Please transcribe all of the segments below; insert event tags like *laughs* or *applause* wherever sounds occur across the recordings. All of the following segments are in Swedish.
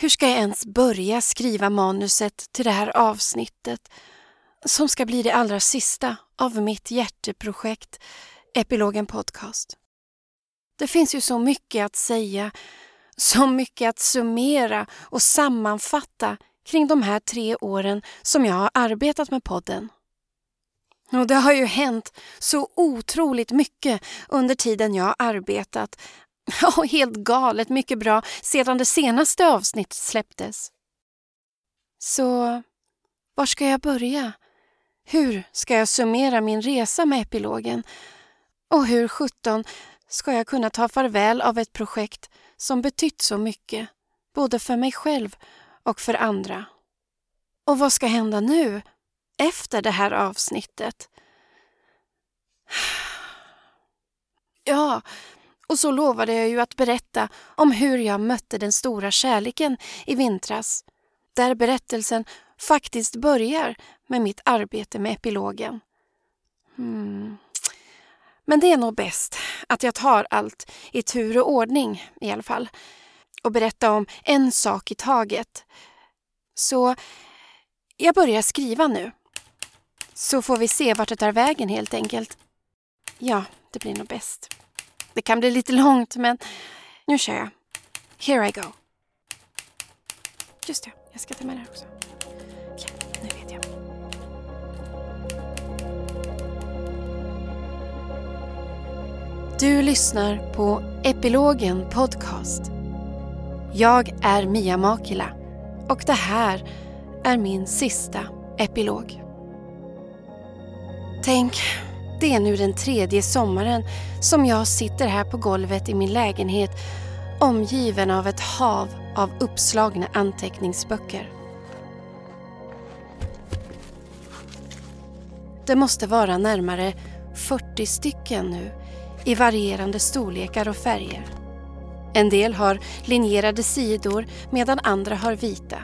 Hur ska jag ens börja skriva manuset till det här avsnittet som ska bli det allra sista av mitt hjärteprojekt Epilogen Podcast? Det finns ju så mycket att säga, så mycket att summera och sammanfatta kring de här tre åren som jag har arbetat med podden. Och det har ju hänt så otroligt mycket under tiden jag har arbetat. *laughs* Ja, helt galet mycket bra sedan det senaste avsnittet släpptes. Så var ska jag börja? Hur ska jag summera min resa med epilogen? Och hur sjutton ska jag kunna ta farväl av ett projekt som betytt så mycket, både för mig själv och för andra? Och vad ska hända nu, efter det här avsnittet? *sighs* Ja, och så lovade jag ju att berätta om hur jag mötte den stora kärleken i vintras, där berättelsen faktiskt börjar med mitt arbete med epilogen. Hmm. Men det är nog bäst att jag tar allt i tur och ordning i alla fall och berättar om en sak i taget. Så jag börjar skriva nu. Så får vi se vart det tar vägen helt enkelt. Ja, det blir nog bäst. Det kan bli lite långt, men nu kör jag. Here I go. Just det, jag ska ta med det här också. Ja, nu vet jag. Du lyssnar på Epilogen Podcast. Jag är Mia Makila och det här är min sista epilog. Tänk, det är nu den tredje sommaren som jag sitter här på golvet i min lägenhet omgiven av ett hav av uppslagna anteckningsböcker. Det måste vara närmare 40 stycken nu i varierande storlekar och färger. En del har linjerade sidor medan andra har vita.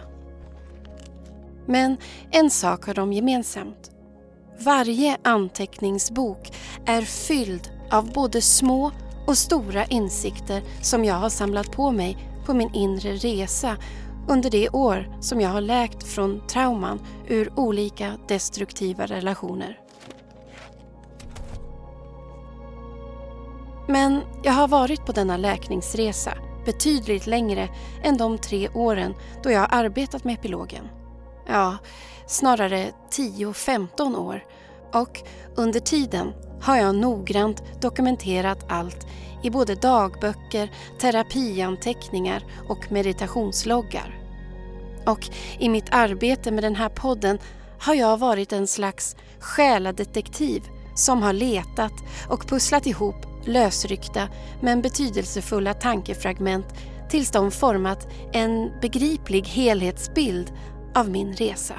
Men en sak har de gemensamt. Varje anteckningsbok är fylld av både små och stora insikter som jag har samlat på mig på min inre resa under det år som jag har läkt från trauman ur olika destruktiva relationer. Men jag har varit på denna läkningsresa betydligt längre än de tre åren då jag har arbetat med epilogen. Ja, snarare 10-15 år och under tiden har jag noggrant dokumenterat allt i både dagböcker, terapianteckningar och meditationsloggar. Och i mitt arbete med den här podden har jag varit en slags själadetektiv som har letat och pusslat ihop lösryckta men betydelsefulla tankefragment tills de format en begriplig helhetsbild av min resa.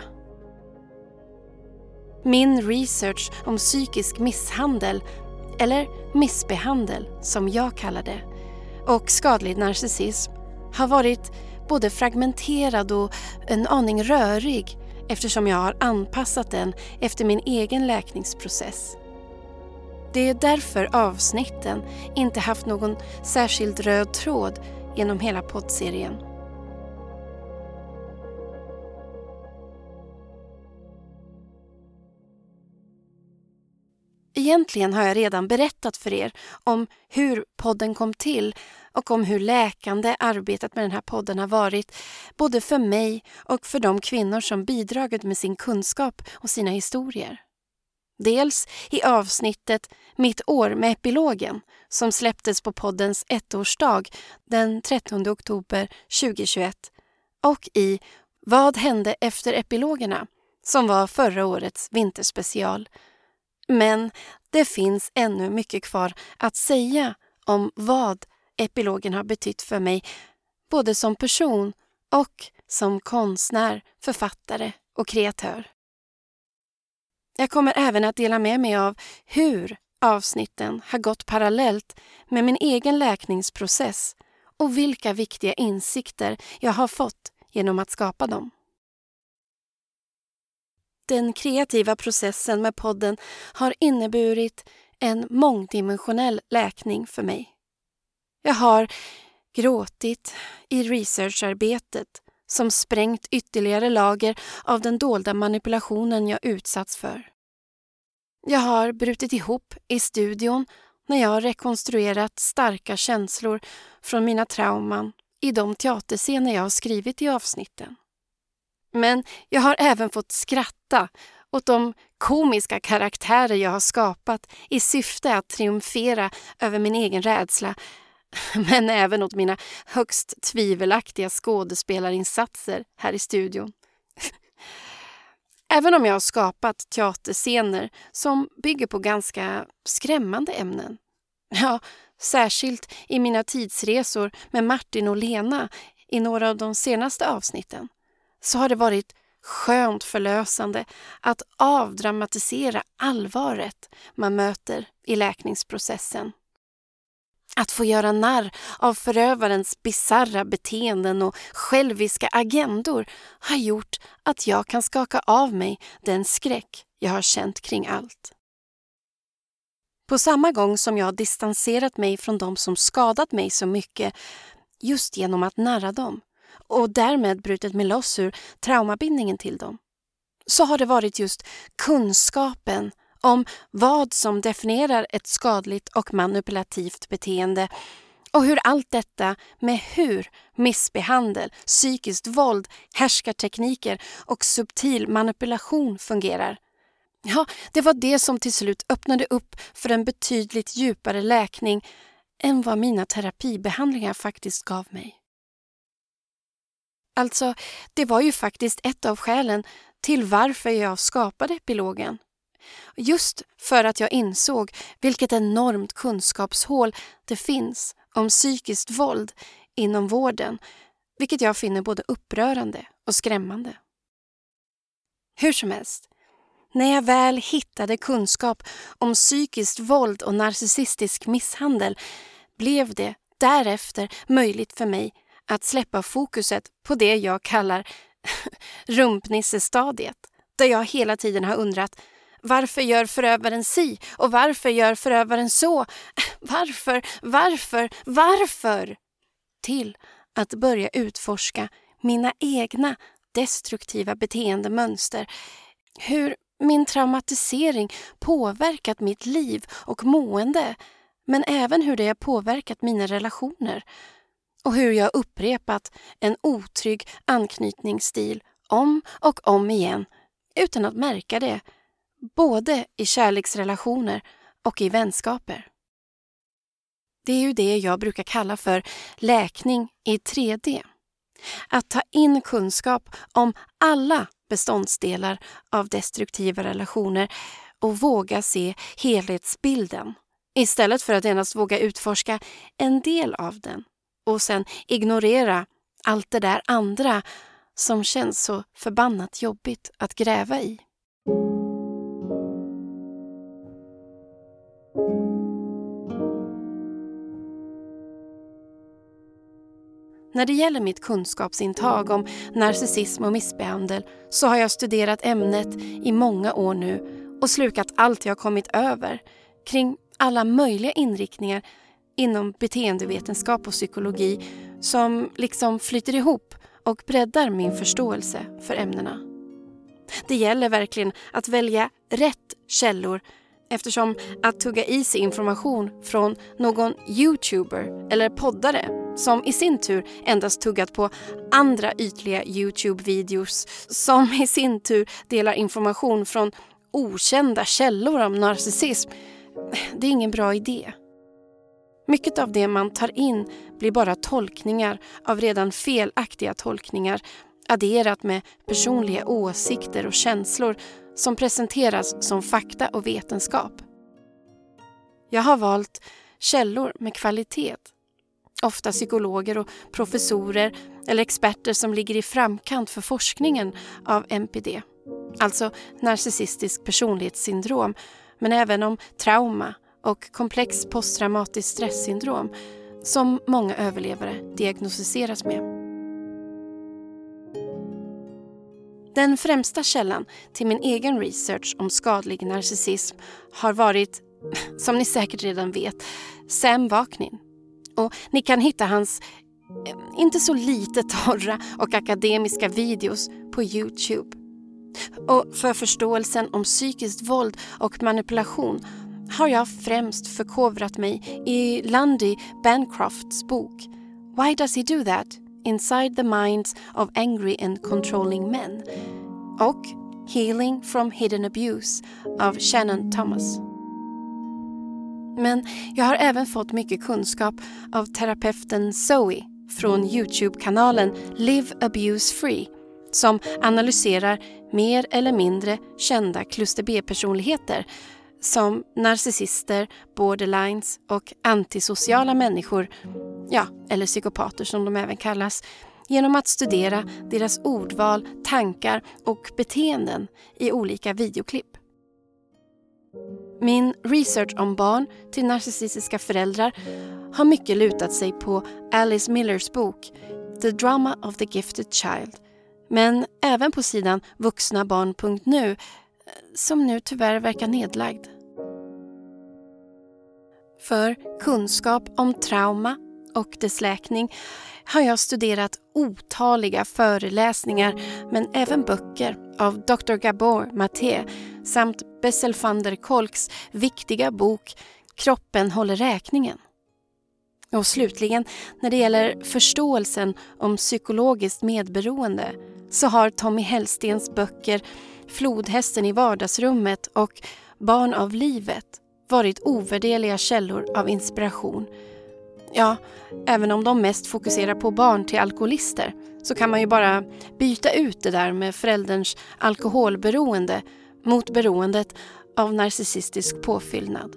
Min research om psykisk misshandel, eller missbehandel som jag kallar det, och skadlig narcissism har varit både fragmenterad och en aning rörig eftersom jag har anpassat den efter min egen läkningsprocess. Det är därför avsnitten inte haft någon särskild röd tråd genom hela poddserien. Egentligen har jag redan berättat för er om hur podden kom till och om hur läkande arbetet med den här podden har varit både för mig och för de kvinnor som bidragit med sin kunskap och sina historier. Dels i avsnittet Mitt år med epilogen som släpptes på poddens ettårsdag den 13 oktober 2021 och i Vad hände efter epilogerna som var förra årets vinterspecial men det finns ännu mycket kvar att säga om vad epilogen har betytt för mig, både som person och som konstnär, författare och kreatör. Jag kommer även att dela med mig av hur avsnitten har gått parallellt med min egen läkningsprocess och vilka viktiga insikter jag har fått genom att skapa dem. Den kreativa processen med podden har inneburit en mångdimensionell läkning för mig. Jag har gråtit i researcharbetet som sprängt ytterligare lager av den dolda manipulationen jag utsatts för. Jag har brutit ihop i studion när jag har rekonstruerat starka känslor från mina trauman i de teaterscener jag har skrivit i avsnitten. Men jag har även fått skratta åt de komiska karaktärer jag har skapat i syfte att triumfera över min egen rädsla *laughs* men även åt mina högst tvivelaktiga skådespelarinsatser här i studion. Även om jag har skapat teaterscener som bygger på ganska skrämmande ämnen. Ja, särskilt i mina tidsresor med Martin och Lena i några av de senaste avsnitten så har det varit skönt förlösande att avdramatisera allvaret man möter i läkningsprocessen. Att få göra narr av förövarens bizarra beteenden och själviska agendor har gjort att jag kan skaka av mig den skräck jag har känt kring allt. På samma gång som jag har distanserat mig från de som skadat mig så mycket just genom att narra dem och därmed brutit mig loss ur traumabindningen till dem, så har det varit just kunskapen om vad som definierar ett skadligt och manipulativt beteende och hur allt detta med hur missbehandel, psykiskt våld, härskartekniker och subtil manipulation fungerar. Ja, det var det som till slut öppnade upp för en betydligt djupare läkning än vad mina terapibehandlingar faktiskt gav mig. Alltså, det var ju faktiskt ett av skälen till varför jag skapade epilogen. Just för att jag insåg vilket enormt kunskapshål det finns om psykiskt våld inom vården, vilket jag finner både upprörande och skrämmande. Hur som helst, när jag väl hittade kunskap om psykiskt våld och narcissistisk misshandel blev det därefter möjligt för mig att släppa fokuset på det jag kallar *laughs* rumpnissestadiet, där jag hela tiden har undrat varför gör förövaren si och varför gör förövaren så? *laughs* Varför, varför, varför? Till att börja utforska mina egna destruktiva beteendemönster. Hur min traumatisering påverkat mitt liv och mående men även hur det har påverkat mina relationer och hur jag upprepat en otrygg anknytningsstil om och om igen utan att märka det, både i kärleksrelationer och i vänskaper. Det är ju det jag brukar kalla för läkning i 3D. Att ta in kunskap om alla beståndsdelar av destruktiva relationer och våga se helhetsbilden istället för att endast våga utforska en del av den och sen ignorera allt det där andra som känns så förbannat jobbigt att gräva i. När det gäller mitt kunskapsintag om narcissism och missbehandel så har jag studerat ämnet i många år nu och slukat allt jag kommit över kring alla möjliga inriktningar inom beteendevetenskap och psykologi som liksom flyter ihop och breddar min förståelse för ämnena. Det gäller verkligen att välja rätt källor eftersom att tugga i sig information från någon youtuber eller poddare som i sin tur endast tuggat på andra ytliga Youtube-videos som i sin tur delar information från okända källor om narcissism. Det är ingen bra idé. Mycket av det man tar in blir bara tolkningar av redan felaktiga tolkningar adderat med personliga åsikter och känslor som presenteras som fakta och vetenskap. Jag har valt källor med kvalitet. Ofta psykologer och professorer eller experter som ligger i framkant för forskningen av NPD. Alltså narcissistisk personlighetssyndrom, men även om trauma och komplex posttraumatiskt stresssyndrom som många överlevare diagnostiseras med. Den främsta källan till min egen research om skadlig narcissism har varit, *laughs* som ni säkert redan vet, Sam Vaknin. Och ni kan hitta hans eh, inte så lite torra och akademiska videos på Youtube. Och för förståelsen om psykiskt våld och manipulation har jag främst förkovrat mig i Lundy Bancrofts bok Why does he do that? Inside the minds of angry and controlling men och Healing from hidden abuse av Shannon Thomas. Men jag har även fått mycket kunskap av terapeuten Zoe från Youtube-kanalen Live Abuse Free som analyserar mer eller mindre kända kluster B-personligheter som narcissister, borderlines och antisociala människor, ja, eller psykopater som de även kallas, genom att studera deras ordval, tankar och beteenden i olika videoklipp. Min research om barn till narcissistiska föräldrar har mycket lutat sig på Alice Millers bok The Drama of the Gifted Child men även på sidan vuxnabarn.nu som nu tyvärr verkar nedlagd. För kunskap om trauma och dess läkning har jag studerat otaliga föreläsningar men även böcker av Dr. Gabor Maté samt Bessel van der Kolks viktiga bok Kroppen håller räkningen. Och slutligen, när det gäller förståelsen om psykologiskt medberoende så har Tommy Hellstens böcker Flodhästen i vardagsrummet och Barn av livet varit ovärderliga källor av inspiration. Ja, även om de mest fokuserar på barn till alkoholister så kan man ju bara byta ut det där med förälderns alkoholberoende mot beroendet av narcissistisk påfyllnad.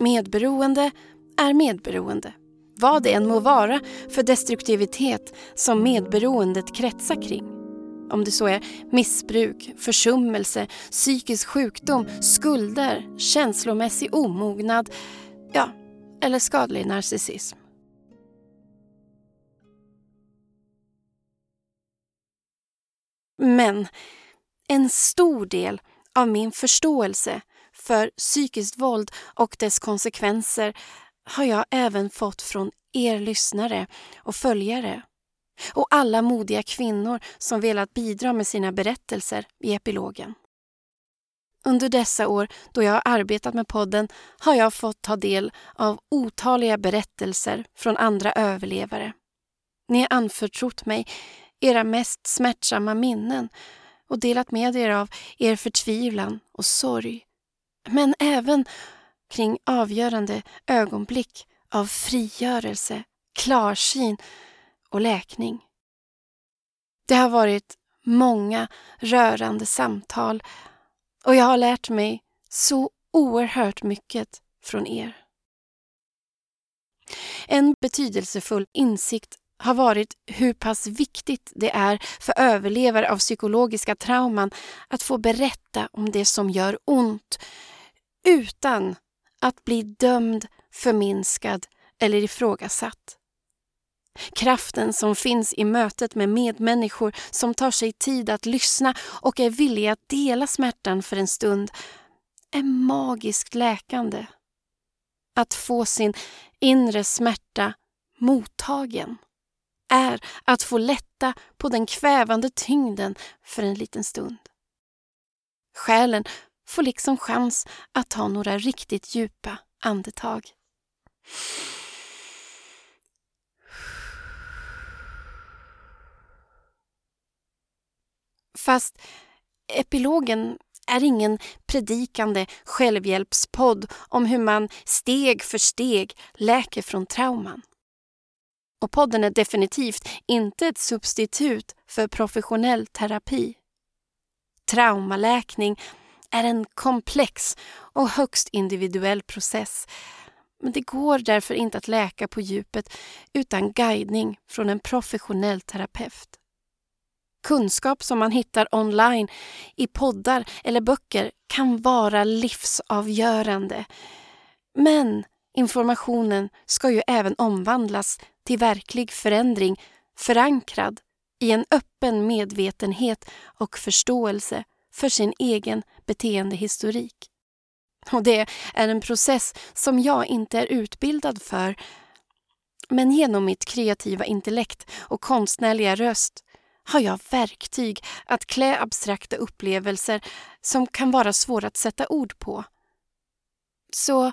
Medberoende är medberoende. Vad det än må vara för destruktivitet som medberoendet kretsar kring. Om det så är missbruk, försummelse, psykisk sjukdom, skulder, känslomässig omognad, ja, eller skadlig narcissism. Men en stor del av min förståelse för psykiskt våld och dess konsekvenser har jag även fått från er lyssnare och följare och alla modiga kvinnor som velat bidra med sina berättelser i epilogen. Under dessa år då jag har arbetat med podden har jag fått ta del av otaliga berättelser från andra överlevare. Ni har anförtrott mig era mest smärtsamma minnen och delat med er av er förtvivlan och sorg. Men även kring avgörande ögonblick av frigörelse, klarsyn och läkning. Det har varit många rörande samtal och jag har lärt mig så oerhört mycket från er. En betydelsefull insikt har varit hur pass viktigt det är för överlevare av psykologiska trauman att få berätta om det som gör ont utan att bli dömd, förminskad eller ifrågasatt. Kraften som finns i mötet med medmänniskor som tar sig tid att lyssna och är villiga att dela smärtan för en stund är magiskt läkande. Att få sin inre smärta mottagen är att få lätta på den kvävande tyngden för en liten stund. Själen får liksom chans att ta några riktigt djupa andetag. Fast epilogen är ingen predikande självhjälpspodd om hur man steg för steg läker från trauman. Och podden är definitivt inte ett substitut för professionell terapi. Traumaläkning är en komplex och högst individuell process. Men det går därför inte att läka på djupet utan guidning från en professionell terapeut. Kunskap som man hittar online i poddar eller böcker kan vara livsavgörande. Men informationen ska ju även omvandlas till verklig förändring förankrad i en öppen medvetenhet och förståelse för sin egen beteendehistorik. Och det är en process som jag inte är utbildad för Men genom mitt kreativa intellekt och konstnärliga röst har jag verktyg att klä abstrakta upplevelser som kan vara svåra att sätta ord på. Så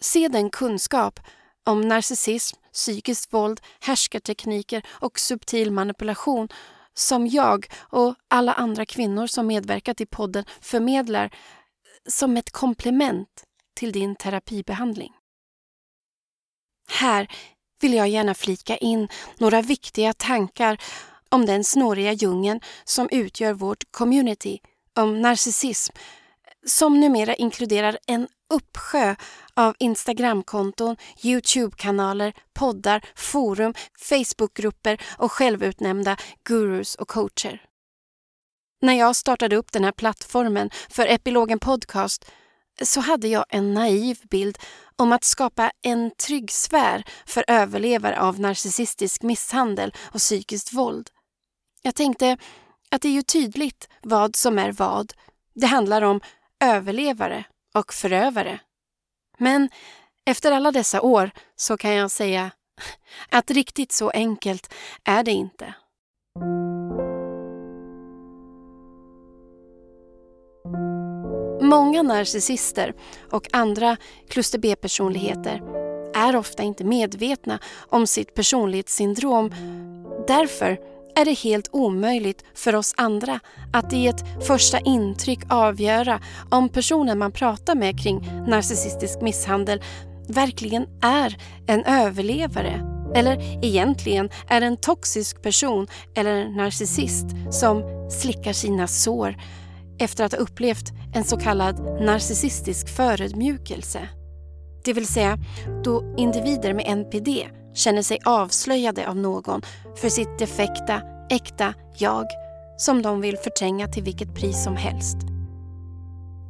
se den kunskap om narcissism, psykiskt våld, härskartekniker och subtil manipulation som jag och alla andra kvinnor som medverkat i podden förmedlar som ett komplement till din terapibehandling. Här vill jag gärna flika in några viktiga tankar om den snåriga djungeln som utgör vårt community om narcissism som numera inkluderar en uppsjö av Instagramkonton, Youtube-kanaler, poddar, forum, Facebookgrupper och självutnämnda gurus och coacher. När jag startade upp den här plattformen för Epilogen Podcast så hade jag en naiv bild om att skapa en trygg sfär för överlevare av narcissistisk misshandel och psykiskt våld. Jag tänkte att det är ju tydligt vad som är vad. Det handlar om överlevare och förövare. Men efter alla dessa år så kan jag säga *laughs* att riktigt så enkelt är det inte. Många narcissister och andra kluster B-personligheter är ofta inte medvetna om sitt personlighetssyndrom. Därför är det helt omöjligt för oss andra att i ett första intryck avgöra om personen man pratar med kring narcissistisk misshandel verkligen är en överlevare eller egentligen är en toxisk person eller en narcissist som slickar sina sår efter att ha upplevt en så kallad narcissistisk förödmjukelse. Det vill säga då individer med NPD känner sig avslöjade av någon för sitt defekta, äkta jag som de vill förtränga till vilket pris som helst.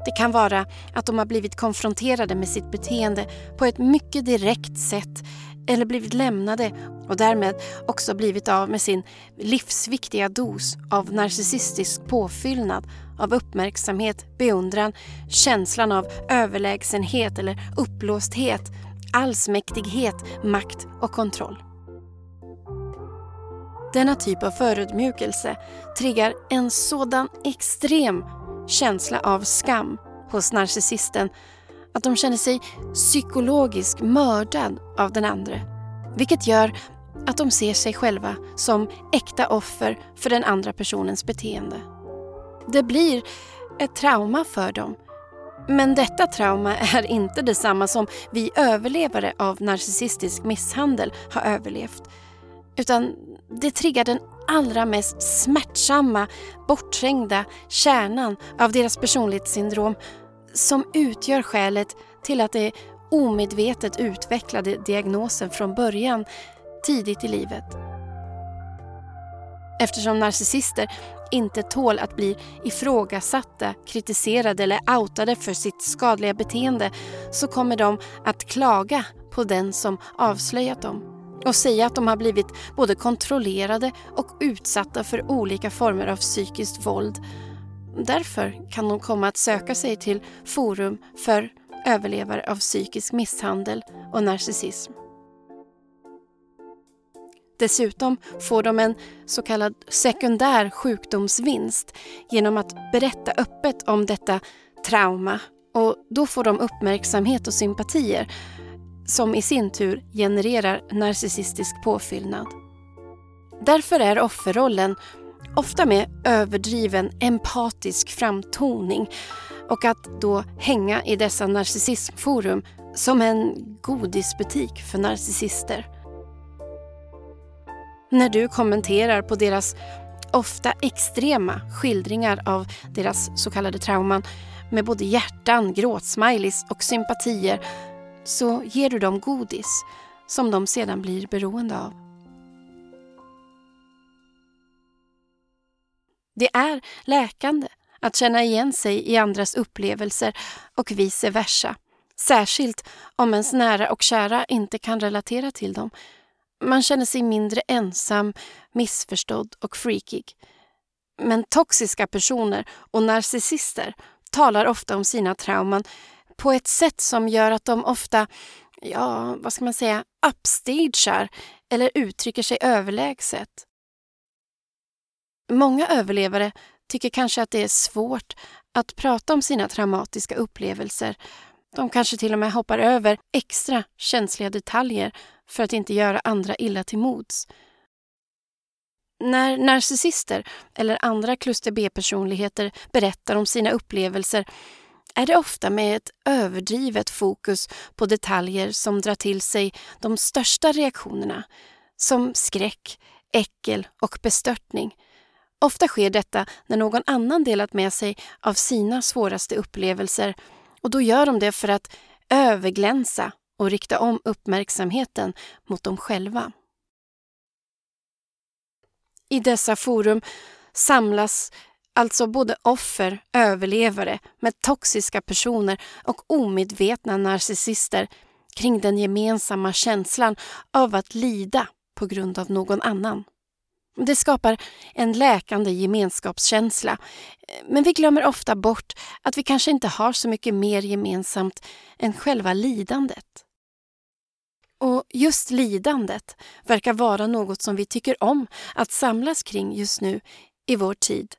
Det kan vara att de har blivit konfronterade med sitt beteende på ett mycket direkt sätt eller blivit lämnade och därmed också blivit av med sin livsviktiga dos av narcissistisk påfyllnad av uppmärksamhet, beundran, känslan av överlägsenhet eller uppblåsthet, allsmäktighet, makt och kontroll. Denna typ av förödmjukelse triggar en sådan extrem känsla av skam hos narcissisten att de känner sig psykologiskt mördad av den andra. Vilket gör att de ser sig själva som äkta offer för den andra personens beteende. Det blir ett trauma för dem. Men detta trauma är inte detsamma som vi överlevare av narcissistisk misshandel har överlevt. Utan det triggar den allra mest smärtsamma, bortträngda kärnan av deras personlighetssyndrom som utgör skälet till att de omedvetet utvecklade diagnosen från början, tidigt i livet. Eftersom narcissister inte tål att bli ifrågasatta, kritiserade eller outade för sitt skadliga beteende så kommer de att klaga på den som avslöjat dem och säga att de har blivit både kontrollerade och utsatta för olika former av psykiskt våld. Därför kan de komma att söka sig till forum för överlevare av psykisk misshandel och narcissism. Dessutom får de en så kallad sekundär sjukdomsvinst genom att berätta öppet om detta trauma och då får de uppmärksamhet och sympatier som i sin tur genererar narcissistisk påfyllnad. Därför är offerrollen ofta med överdriven empatisk framtoning och att då hänga i dessa narcissismforum som en godisbutik för narcissister. När du kommenterar på deras ofta extrema skildringar av deras så kallade trauman med både hjärtan, gråtsmileys och sympatier så ger du dem godis som de sedan blir beroende av. Det är läkande att känna igen sig i andras upplevelser och vice versa. Särskilt om ens nära och kära inte kan relatera till dem. Man känner sig mindre ensam, missförstådd och freakig. Men toxiska personer och narcissister talar ofta om sina trauman på ett sätt som gör att de ofta ja, vad ska man säga, upstagear eller uttrycker sig överlägset. Många överlevare tycker kanske att det är svårt att prata om sina traumatiska upplevelser. De kanske till och med hoppar över extra känsliga detaljer för att inte göra andra illa till mods. När narcissister eller andra kluster B-personligheter berättar om sina upplevelser är det ofta med ett överdrivet fokus på detaljer som drar till sig de största reaktionerna, som skräck, äckel och bestörtning. Ofta sker detta när någon annan delat med sig av sina svåraste upplevelser och då gör de det för att överglänsa och rikta om uppmärksamheten mot dem själva. I dessa forum samlas alltså både offer, överlevare med toxiska personer och omedvetna narcissister kring den gemensamma känslan av att lida på grund av någon annan. Det skapar en läkande gemenskapskänsla. Men vi glömmer ofta bort att vi kanske inte har så mycket mer gemensamt än själva lidandet. Och just lidandet verkar vara något som vi tycker om att samlas kring just nu i vår tid.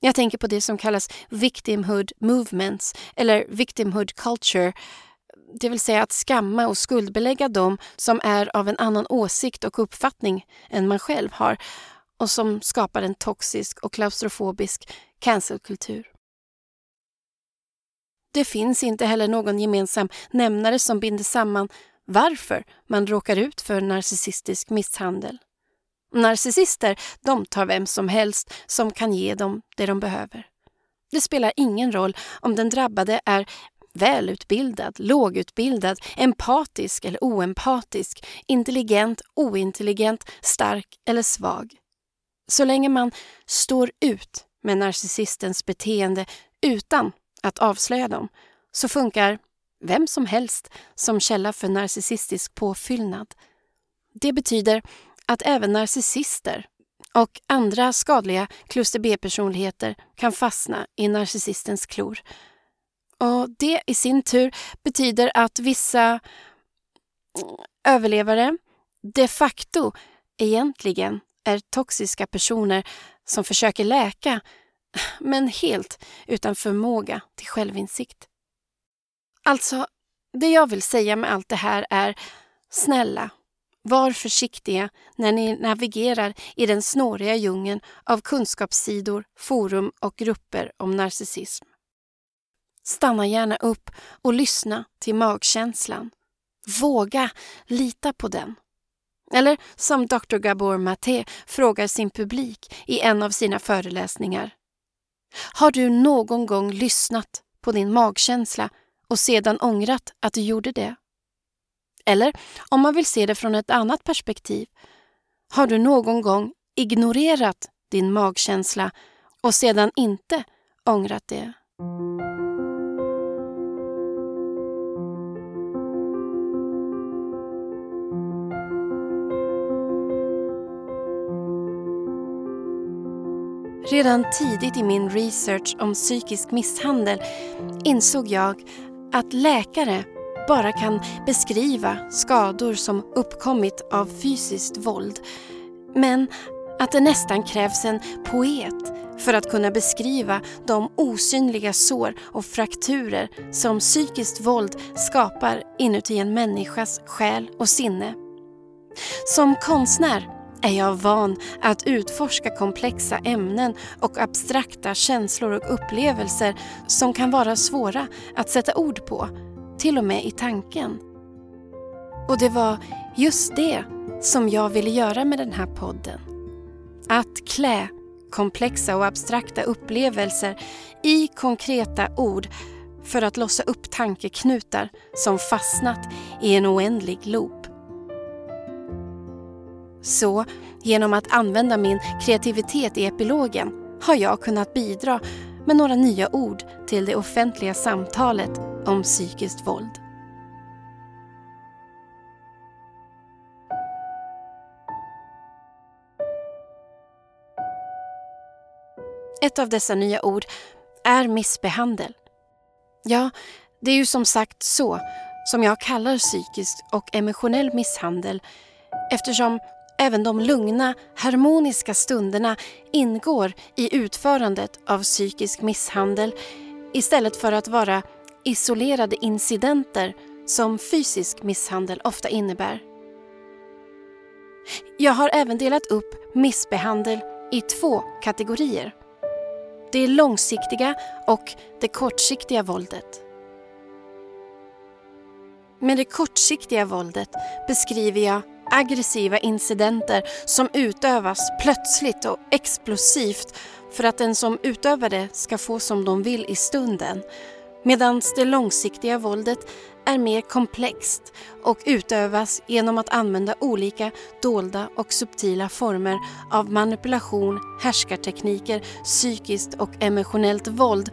Jag tänker på det som kallas victimhood movements eller victimhood culture. Det vill säga att skamma och skuldbelägga dem som är av en annan åsikt och uppfattning än man själv har och som skapar en toxisk och klaustrofobisk cancelkultur. Det finns inte heller någon gemensam nämnare som binder samman varför man råkar ut för narcissistisk misshandel. Narcissister de tar vem som helst som kan ge dem det de behöver. Det spelar ingen roll om den drabbade är välutbildad, lågutbildad, empatisk eller oempatisk, intelligent, ointelligent, stark eller svag. Så länge man står ut med narcissistens beteende utan att avslöja dem så funkar vem som helst som källa för narcissistisk påfyllnad. Det betyder att även narcissister och andra skadliga kluster B-personligheter kan fastna i narcissistens klor. Och Det i sin tur betyder att vissa överlevare de facto egentligen är toxiska personer som försöker läka men helt utan förmåga till självinsikt. Alltså, det jag vill säga med allt det här är snälla, var försiktiga när ni navigerar i den snåriga djungeln av kunskapssidor, forum och grupper om narcissism. Stanna gärna upp och lyssna till magkänslan. Våga lita på den. Eller som Dr. Gabor Maté frågar sin publik i en av sina föreläsningar. Har du någon gång lyssnat på din magkänsla och sedan ångrat att du gjorde det? Eller om man vill se det från ett annat perspektiv. Har du någon gång ignorerat din magkänsla och sedan inte ångrat det? Redan tidigt i min research om psykisk misshandel insåg jag att läkare bara kan beskriva skador som uppkommit av fysiskt våld. Men att det nästan krävs en poet för att kunna beskriva de osynliga sår och frakturer som psykiskt våld skapar inuti en människas själ och sinne. Som konstnär är jag van att utforska komplexa ämnen och abstrakta känslor och upplevelser som kan vara svåra att sätta ord på, till och med i tanken. Och det var just det som jag ville göra med den här podden. Att klä komplexa och abstrakta upplevelser i konkreta ord för att lossa upp tankeknutar som fastnat i en oändlig loop. Så, genom att använda min kreativitet i epilogen har jag kunnat bidra med några nya ord till det offentliga samtalet om psykiskt våld. Ett av dessa nya ord är missbehandel. Ja, det är ju som sagt så, som jag kallar psykisk och emotionell misshandel eftersom även de lugna, harmoniska stunderna ingår i utförandet av psykisk misshandel istället för att vara isolerade incidenter som fysisk misshandel ofta innebär. Jag har även delat upp missbehandel i två kategorier. Det långsiktiga och det kortsiktiga våldet. Med det kortsiktiga våldet beskriver jag aggressiva incidenter som utövas plötsligt och explosivt för att den som utövar det ska få som de vill i stunden. Medan det långsiktiga våldet är mer komplext och utövas genom att använda olika dolda och subtila former av manipulation, härskartekniker, psykiskt och emotionellt våld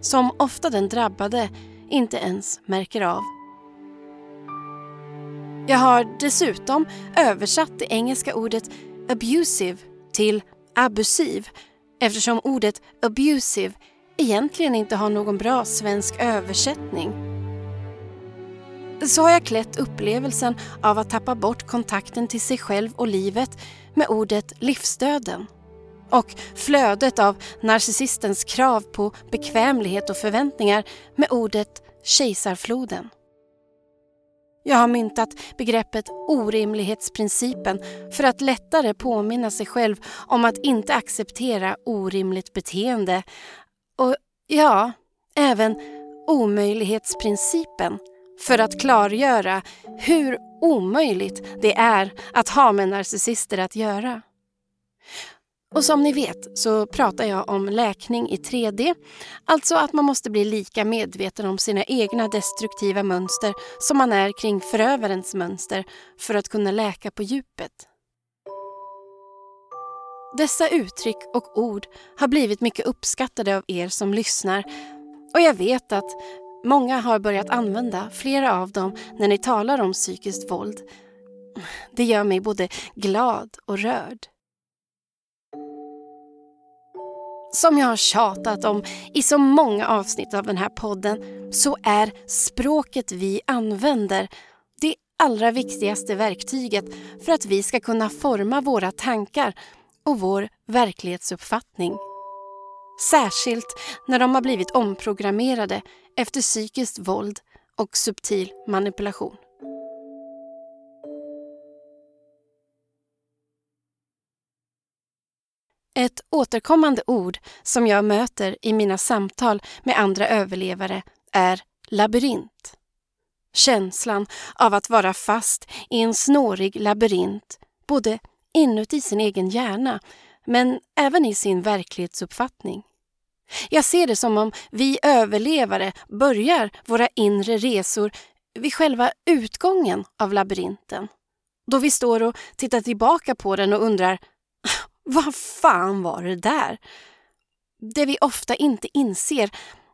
som ofta den drabbade inte ens märker av. Jag har dessutom översatt det engelska ordet abusive till abusiv eftersom ordet abusive egentligen inte har någon bra svensk översättning. Så har jag klätt upplevelsen av att tappa bort kontakten till sig själv och livet med ordet livsdöden. Och flödet av narcissistens krav på bekvämlighet och förväntningar med ordet kejsarfloden. Jag har myntat begreppet orimlighetsprincipen för att lättare påminna sig själv om att inte acceptera orimligt beteende. Och ja, även omöjlighetsprincipen för att klargöra hur omöjligt det är att ha med narcissister att göra. Och som ni vet så pratar jag om läkning i 3D, alltså att man måste bli lika medveten om sina egna destruktiva mönster som man är kring förövarens mönster för att kunna läka på djupet. Dessa uttryck och ord har blivit mycket uppskattade av er som lyssnar och jag vet att många har börjat använda flera av dem när ni talar om psykiskt våld. Det gör mig både glad och rörd. Som jag har tjatat om i så många avsnitt av den här podden så är språket vi använder det allra viktigaste verktyget för att vi ska kunna forma våra tankar och vår verklighetsuppfattning. Särskilt när de har blivit omprogrammerade efter psykiskt våld och subtil manipulation. Ett återkommande ord som jag möter i mina samtal med andra överlevare är labyrint. Känslan av att vara fast i en snårig labyrint, både inuti sin egen hjärna men även i sin verklighetsuppfattning. Jag ser det som om vi överlevare börjar våra inre resor vid själva utgången av labyrinten. Då vi står och tittar tillbaka på den och undrar vad fan var det där? Det vi ofta inte inser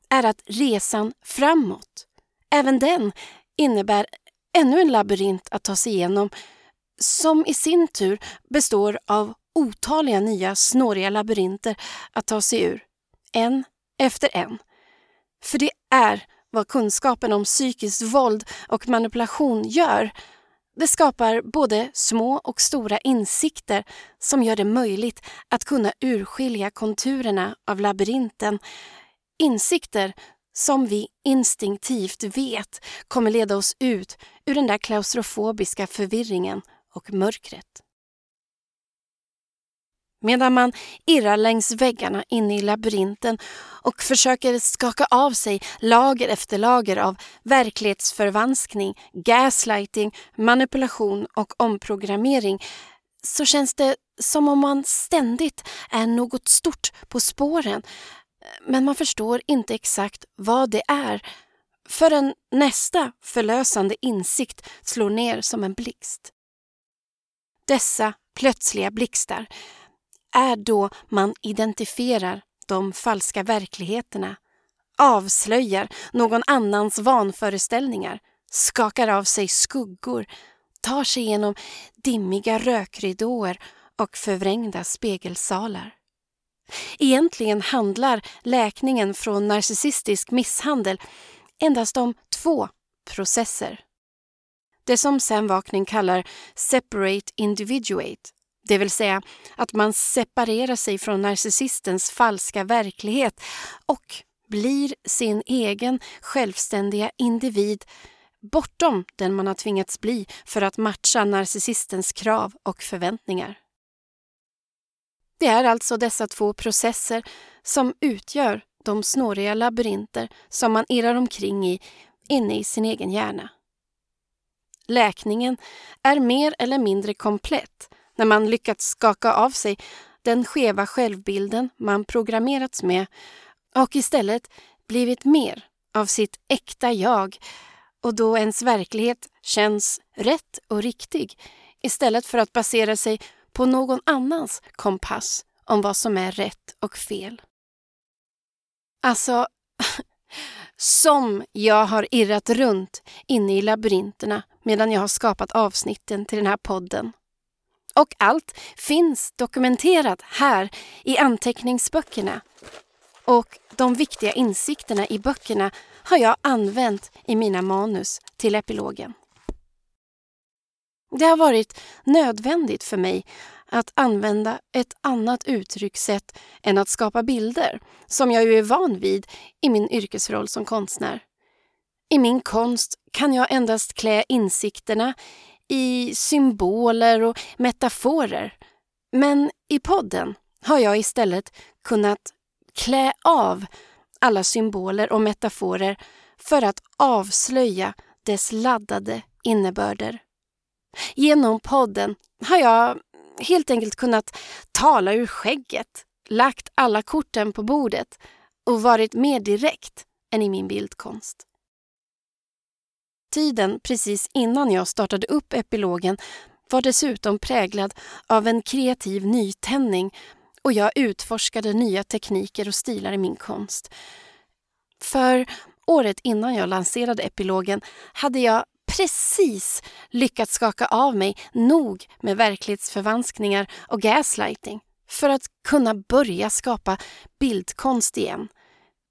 är att resan framåt, även den innebär ännu en labyrint att ta sig igenom som i sin tur består av otaliga nya snåriga labyrinter att ta sig ur, en efter en. För det är vad kunskapen om psykiskt våld och manipulation gör det skapar både små och stora insikter som gör det möjligt att kunna urskilja konturerna av labyrinten. Insikter som vi instinktivt vet kommer leda oss ut ur den där klaustrofobiska förvirringen och mörkret. Medan man irrar längs väggarna inne i labyrinten och försöker skaka av sig lager efter lager av verklighetsförvanskning, gaslighting, manipulation och omprogrammering så känns det som om man ständigt är något stort på spåren. Men man förstår inte exakt vad det är förrän nästa förlösande insikt slår ner som en blixt. Dessa plötsliga blixtar är då man identifierar de falska verkligheterna, avslöjar någon annans vanföreställningar, skakar av sig skuggor, tar sig genom dimmiga rökridåer och förvrängda spegelsalar. Egentligen handlar läkningen från narcissistisk misshandel endast om två processer. Det som Sam Vakning kallar separate individuate, det vill säga att man separerar sig från narcissistens falska verklighet och blir sin egen självständiga individ bortom den man har tvingats bli för att matcha narcissistens krav och förväntningar. Det är alltså dessa två processer som utgör de snåriga labyrinter som man irrar omkring i inne i sin egen hjärna. Läkningen är mer eller mindre komplett när man lyckats skaka av sig den skeva självbilden man programmerats med och istället blivit mer av sitt äkta jag och då ens verklighet känns rätt och riktig istället för att basera sig på någon annans kompass om vad som är rätt och fel. Alltså, *laughs* som jag har irrat runt inne i labyrinterna medan jag har skapat avsnitten till den här podden. Och allt finns dokumenterat här i anteckningsböckerna. Och de viktiga insikterna i böckerna har jag använt i mina manus till epilogen. Det har varit nödvändigt för mig att använda ett annat uttryckssätt än att skapa bilder, som jag ju är van vid i min yrkesroll som konstnär. I min konst kan jag endast klä insikterna i symboler och metaforer. Men i podden har jag istället kunnat klä av alla symboler och metaforer för att avslöja dess laddade innebörder. Genom podden har jag helt enkelt kunnat tala ur skägget, lagt alla korten på bordet och varit mer direkt än i min bildkonst. Tiden precis innan jag startade upp epilogen var dessutom präglad av en kreativ nytändning och jag utforskade nya tekniker och stilar i min konst. För året innan jag lanserade epilogen hade jag precis lyckats skaka av mig nog med verklighetsförvanskningar och gaslighting för att kunna börja skapa bildkonst igen.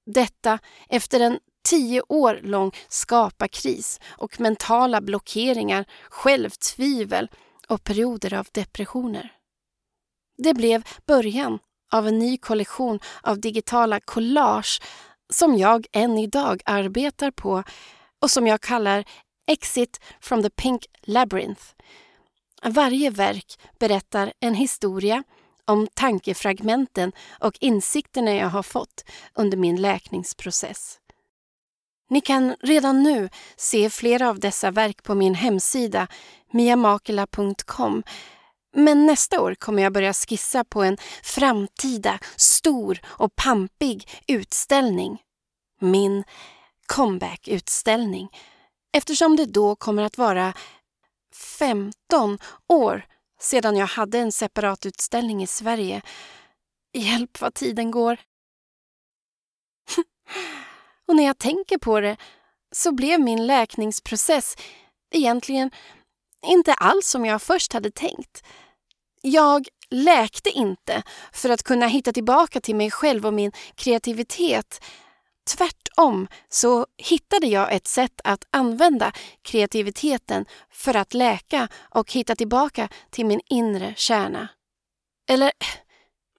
Detta efter en tio år lång skaparkris och mentala blockeringar, självtvivel och perioder av depressioner. Det blev början av en ny kollektion av digitala collage som jag än idag arbetar på och som jag kallar Exit from the Pink Labyrinth. Varje verk berättar en historia om tankefragmenten och insikterna jag har fått under min läkningsprocess. Ni kan redan nu se flera av dessa verk på min hemsida miamakela.com men nästa år kommer jag börja skissa på en framtida stor och pampig utställning. Min comeback-utställning eftersom det då kommer att vara 15 år sedan jag hade en separat utställning i Sverige. Hjälp vad tiden går. *laughs* Och när jag tänker på det så blev min läkningsprocess egentligen inte alls som jag först hade tänkt. Jag läkte inte för att kunna hitta tillbaka till mig själv och min kreativitet Tvärtom så hittade jag ett sätt att använda kreativiteten för att läka och hitta tillbaka till min inre kärna. Eller,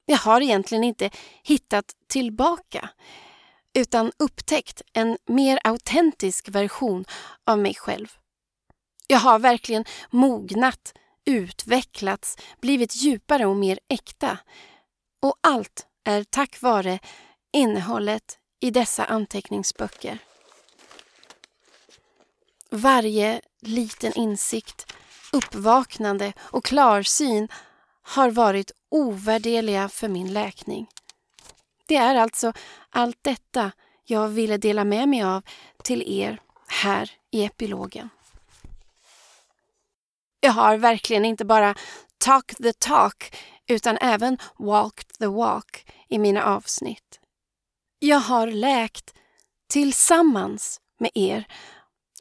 jag har egentligen inte hittat tillbaka utan upptäckt en mer autentisk version av mig själv. Jag har verkligen mognat, utvecklats, blivit djupare och mer äkta. Och allt är tack vare innehållet i dessa anteckningsböcker. Varje liten insikt, uppvaknande och klarsyn har varit ovärderliga för min läkning. Det är alltså allt detta jag ville dela med mig av till er här i epilogen. Jag har verkligen inte bara talk the talk utan även walked the walk i mina avsnitt. Jag har läkt tillsammans med er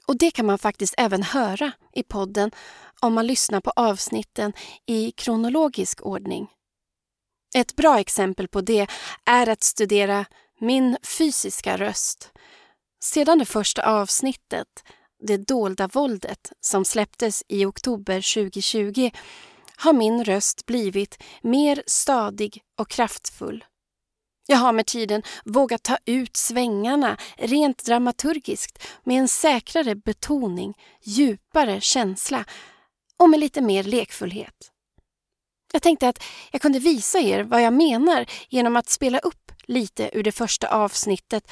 och det kan man faktiskt även höra i podden om man lyssnar på avsnitten i kronologisk ordning. Ett bra exempel på det är att studera min fysiska röst. Sedan det första avsnittet, Det dolda våldet som släpptes i oktober 2020 har min röst blivit mer stadig och kraftfull. Jag har med tiden vågat ta ut svängarna rent dramaturgiskt med en säkrare betoning, djupare känsla och med lite mer lekfullhet. Jag tänkte att jag kunde visa er vad jag menar genom att spela upp lite ur det första avsnittet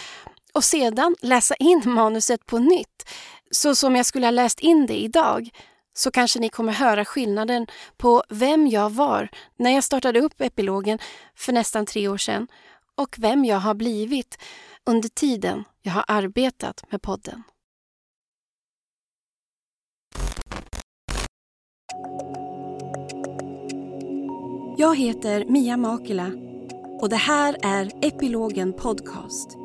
och sedan läsa in *laughs* manuset på nytt, så som jag skulle ha läst in det idag så kanske ni kommer höra skillnaden på vem jag var när jag startade upp epilogen för nästan tre år sedan och vem jag har blivit under tiden jag har arbetat med podden. Jag heter Mia Makela och det här är Epilogen Podcast.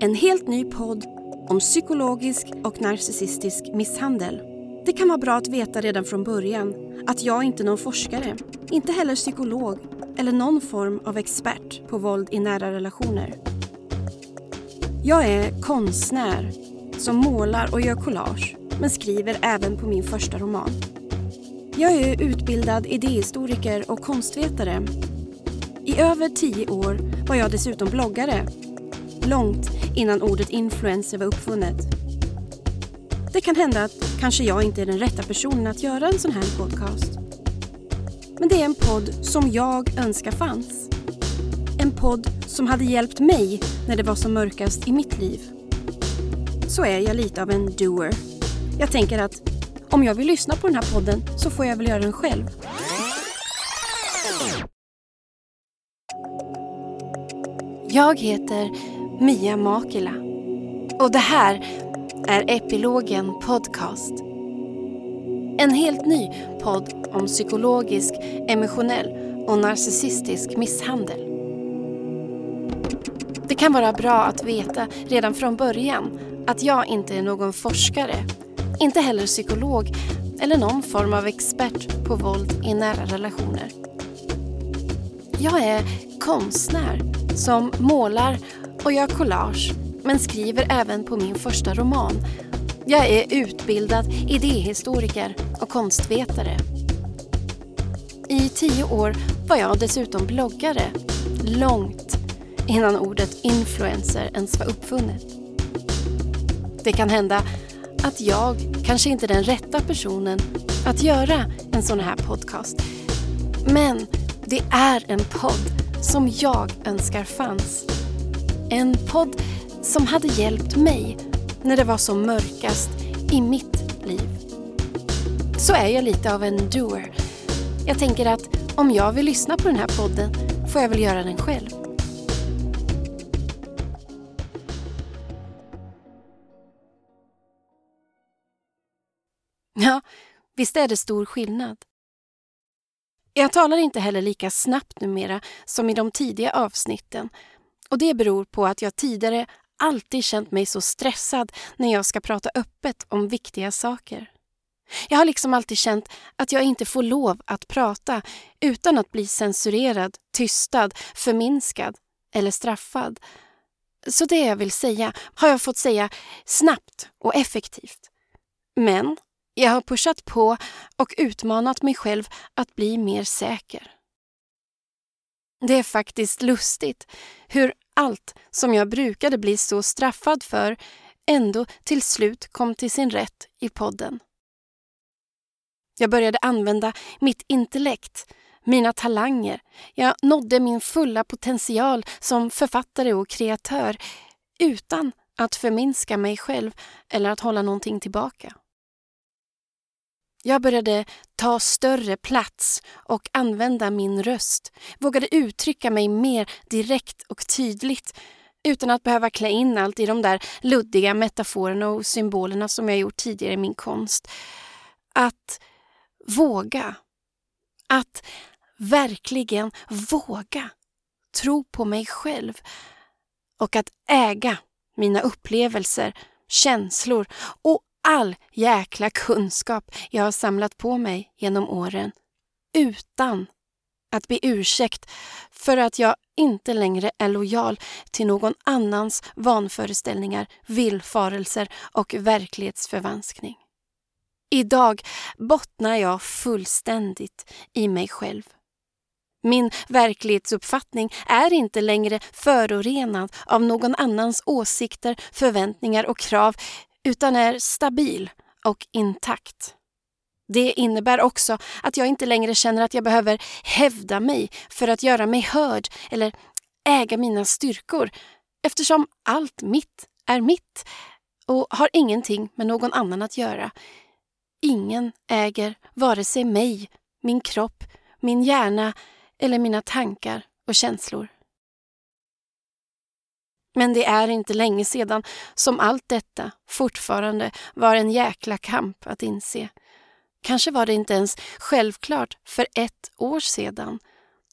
En helt ny podd om psykologisk och narcissistisk misshandel. Det kan vara bra att veta redan från början att jag inte är någon forskare, inte heller psykolog eller någon form av expert på våld i nära relationer. Jag är konstnär som målar och gör collage men skriver även på min första roman. Jag är utbildad idéhistoriker och konstvetare. I över tio år var jag dessutom bloggare. Långt innan ordet influencer var uppfunnet. Det kan hända att kanske jag inte är den rätta personen att göra en sån här podcast. Men det är en podd som jag önskar fanns. En podd som hade hjälpt mig när det var som mörkast i mitt liv. Så är jag lite av en doer. Jag tänker att om jag vill lyssna på den här podden så får jag väl göra den själv. Jag heter Mia Makila och det här är Epilogen Podcast. En helt ny podd om psykologisk, emotionell och narcissistisk misshandel. Det kan vara bra att veta redan från början att jag inte är någon forskare, inte heller psykolog eller någon form av expert på våld i nära relationer. Jag är konstnär som målar och gör collage men skriver även på min första roman. Jag är utbildad idéhistoriker och konstvetare. I tio år var jag dessutom bloggare, långt innan ordet influencer ens var uppfunnet. Det kan hända att jag kanske inte är den rätta personen att göra en sån här podcast. Men det är en podd som jag önskar fanns. En podd som hade hjälpt mig när det var som mörkast i mitt liv. Så är jag lite av en doer. Jag tänker att om jag vill lyssna på den här podden får jag väl göra den själv. Visst är det stor skillnad. Jag talar inte heller lika snabbt numera som i de tidiga avsnitten och det beror på att jag tidigare alltid känt mig så stressad när jag ska prata öppet om viktiga saker. Jag har liksom alltid känt att jag inte får lov att prata utan att bli censurerad, tystad, förminskad eller straffad. Så det jag vill säga har jag fått säga snabbt och effektivt. Men jag har pushat på och utmanat mig själv att bli mer säker. Det är faktiskt lustigt hur allt som jag brukade bli så straffad för ändå till slut kom till sin rätt i podden. Jag började använda mitt intellekt, mina talanger. Jag nådde min fulla potential som författare och kreatör utan att förminska mig själv eller att hålla någonting tillbaka. Jag började ta större plats och använda min röst, vågade uttrycka mig mer direkt och tydligt utan att behöva klä in allt i de där luddiga metaforerna och symbolerna som jag gjort tidigare i min konst. Att våga. Att verkligen våga tro på mig själv och att äga mina upplevelser, känslor och all jäkla kunskap jag har samlat på mig genom åren utan att be ursäkt för att jag inte längre är lojal till någon annans vanföreställningar, villfarelser och verklighetsförvanskning. Idag bottnar jag fullständigt i mig själv. Min verklighetsuppfattning är inte längre förorenad av någon annans åsikter, förväntningar och krav utan är stabil och intakt. Det innebär också att jag inte längre känner att jag behöver hävda mig för att göra mig hörd eller äga mina styrkor eftersom allt mitt är mitt och har ingenting med någon annan att göra. Ingen äger vare sig mig, min kropp, min hjärna eller mina tankar och känslor. Men det är inte länge sedan som allt detta fortfarande var en jäkla kamp att inse. Kanske var det inte ens självklart för ett år sedan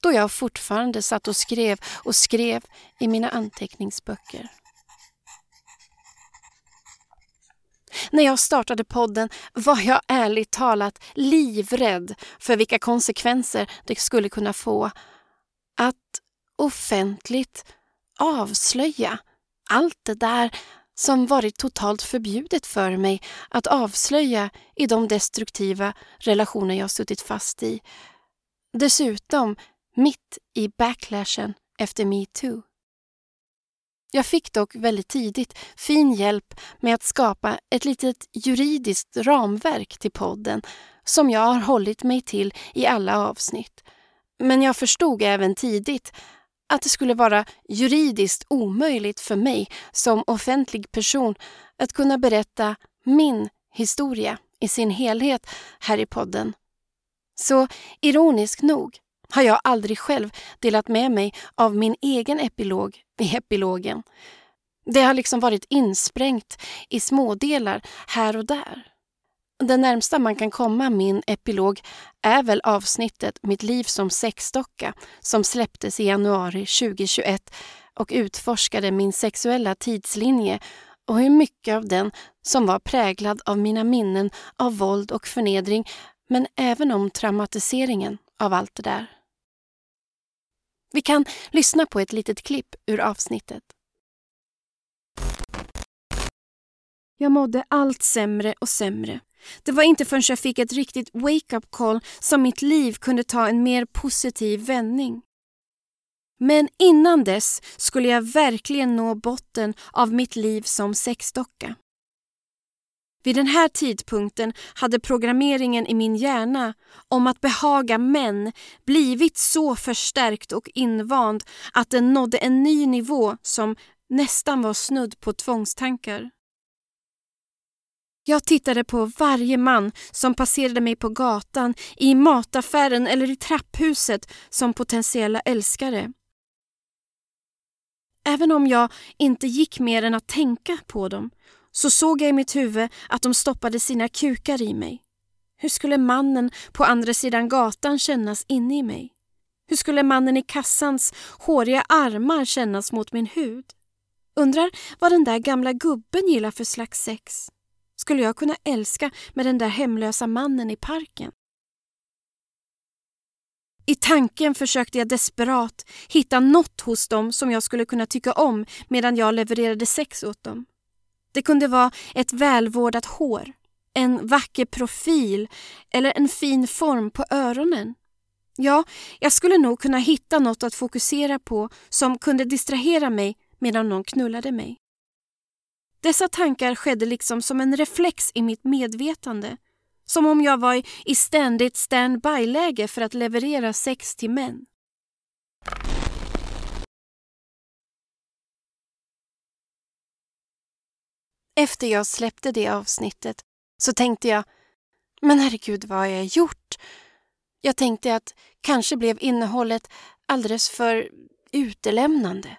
då jag fortfarande satt och skrev och skrev i mina anteckningsböcker. När jag startade podden var jag ärligt talat livrädd för vilka konsekvenser det skulle kunna få att offentligt avslöja allt det där som varit totalt förbjudet för mig att avslöja i de destruktiva relationer jag suttit fast i. Dessutom mitt i backlashen efter metoo. Jag fick dock väldigt tidigt fin hjälp med att skapa ett litet juridiskt ramverk till podden som jag har hållit mig till i alla avsnitt. Men jag förstod även tidigt att det skulle vara juridiskt omöjligt för mig som offentlig person att kunna berätta min historia i sin helhet här i podden. Så ironiskt nog har jag aldrig själv delat med mig av min egen epilog i *laughs* epilogen. Det har liksom varit insprängt i smådelar här och där. Det närmsta man kan komma min epilog är väl avsnittet Mitt liv som sexdocka som släpptes i januari 2021 och utforskade min sexuella tidslinje och hur mycket av den som var präglad av mina minnen av våld och förnedring men även om traumatiseringen av allt det där. Vi kan lyssna på ett litet klipp ur avsnittet. Jag mådde allt sämre och sämre. Det var inte förrän jag fick ett riktigt wake-up call som mitt liv kunde ta en mer positiv vändning. Men innan dess skulle jag verkligen nå botten av mitt liv som sexdocka. Vid den här tidpunkten hade programmeringen i min hjärna om att behaga män blivit så förstärkt och invand att den nådde en ny nivå som nästan var snudd på tvångstankar. Jag tittade på varje man som passerade mig på gatan, i mataffären eller i trapphuset som potentiella älskare. Även om jag inte gick mer än att tänka på dem så såg jag i mitt huvud att de stoppade sina kukar i mig. Hur skulle mannen på andra sidan gatan kännas inne i mig? Hur skulle mannen i kassans håriga armar kännas mot min hud? Undrar vad den där gamla gubben gillar för slags sex? Skulle jag kunna älska med den där hemlösa mannen i parken? I tanken försökte jag desperat hitta något hos dem som jag skulle kunna tycka om medan jag levererade sex åt dem. Det kunde vara ett välvårdat hår, en vacker profil eller en fin form på öronen. Ja, jag skulle nog kunna hitta något att fokusera på som kunde distrahera mig medan någon knullade mig. Dessa tankar skedde liksom som en reflex i mitt medvetande. Som om jag var i ständigt standby-läge för att leverera sex till män. Efter jag släppte det avsnittet så tänkte jag, men herregud vad har jag gjort? Jag tänkte att kanske blev innehållet alldeles för utelämnande.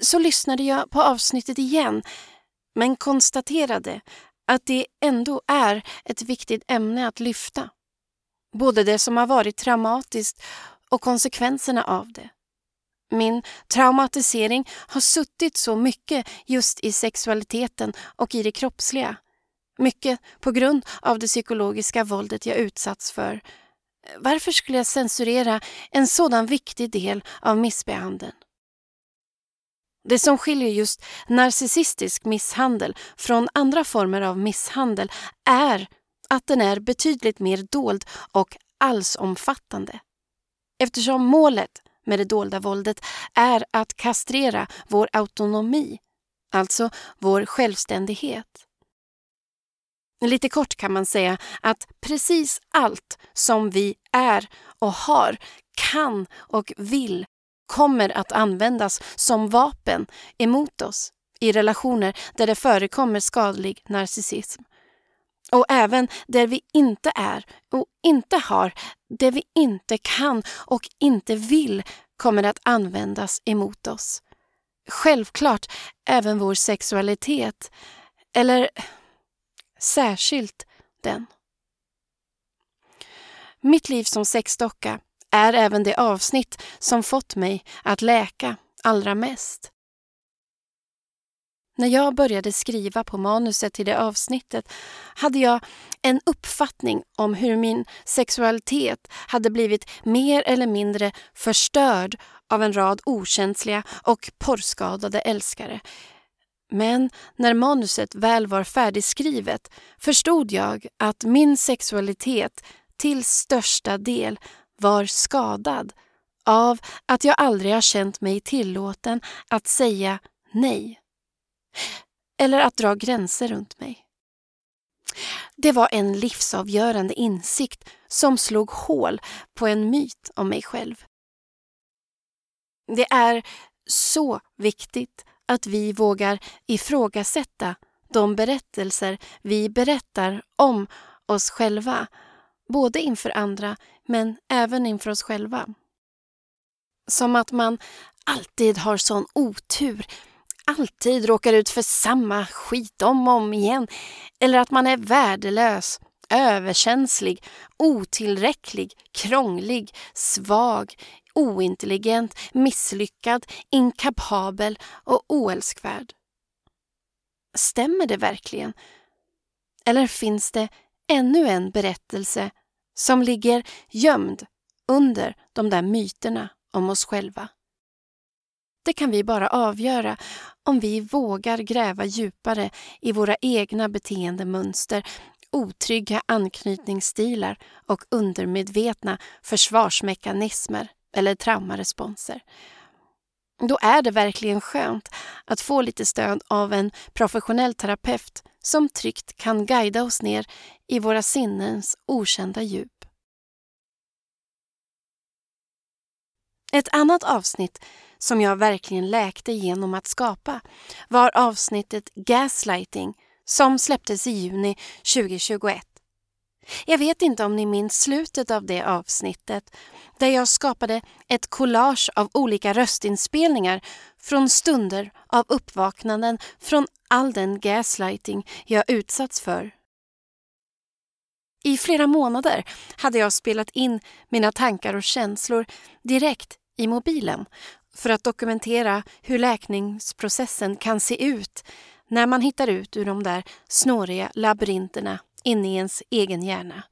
Så lyssnade jag på avsnittet igen men konstaterade att det ändå är ett viktigt ämne att lyfta. Både det som har varit traumatiskt och konsekvenserna av det. Min traumatisering har suttit så mycket just i sexualiteten och i det kroppsliga. Mycket på grund av det psykologiska våldet jag utsatts för. varför skulle jag censurera en sådan viktig del av missbehandeln? Det som skiljer just narcissistisk misshandel från andra former av misshandel är att den är betydligt mer dold och allsomfattande. Eftersom målet med det dolda våldet är att kastrera vår autonomi, alltså vår självständighet. Lite kort kan man säga att precis allt som vi är och har, kan och vill kommer att användas som vapen emot oss i relationer där det förekommer skadlig narcissism. Och även där vi inte är och inte har, det vi inte kan och inte vill kommer att användas emot oss. Självklart även vår sexualitet, eller särskilt den. Mitt liv som sexdocka är även det avsnitt som fått mig att läka allra mest. När jag började skriva på manuset till det avsnittet hade jag en uppfattning om hur min sexualitet hade blivit mer eller mindre förstörd av en rad okänsliga och porrskadade älskare. Men när manuset väl var färdigskrivet förstod jag att min sexualitet till största del var skadad av att jag aldrig har känt mig tillåten att säga nej. Eller att dra gränser runt mig. Det var en livsavgörande insikt som slog hål på en myt om mig själv. Det är så viktigt att vi vågar ifrågasätta de berättelser vi berättar om oss själva, både inför andra men även inför oss själva. Som att man alltid har sån otur, alltid råkar ut för samma skit om och om igen. Eller att man är värdelös, överkänslig, otillräcklig, krånglig, svag, ointelligent, misslyckad, inkapabel och oälskvärd. Stämmer det verkligen? Eller finns det ännu en berättelse som ligger gömd under de där myterna om oss själva. Det kan vi bara avgöra om vi vågar gräva djupare i våra egna beteendemönster, otrygga anknytningsstilar och undermedvetna försvarsmekanismer eller traumaresponser. Då är det verkligen skönt att få lite stöd av en professionell terapeut som tryggt kan guida oss ner i våra sinnens okända djup. Ett annat avsnitt som jag verkligen läkte genom att skapa var avsnittet Gaslighting som släpptes i juni 2021. Jag vet inte om ni minns slutet av det avsnittet där jag skapade ett collage av olika röstinspelningar från stunder av uppvaknanden från all den gaslighting jag utsatts för. I flera månader hade jag spelat in mina tankar och känslor direkt i mobilen för att dokumentera hur läkningsprocessen kan se ut när man hittar ut ur de där snåriga labyrinterna inne i ens egen hjärna.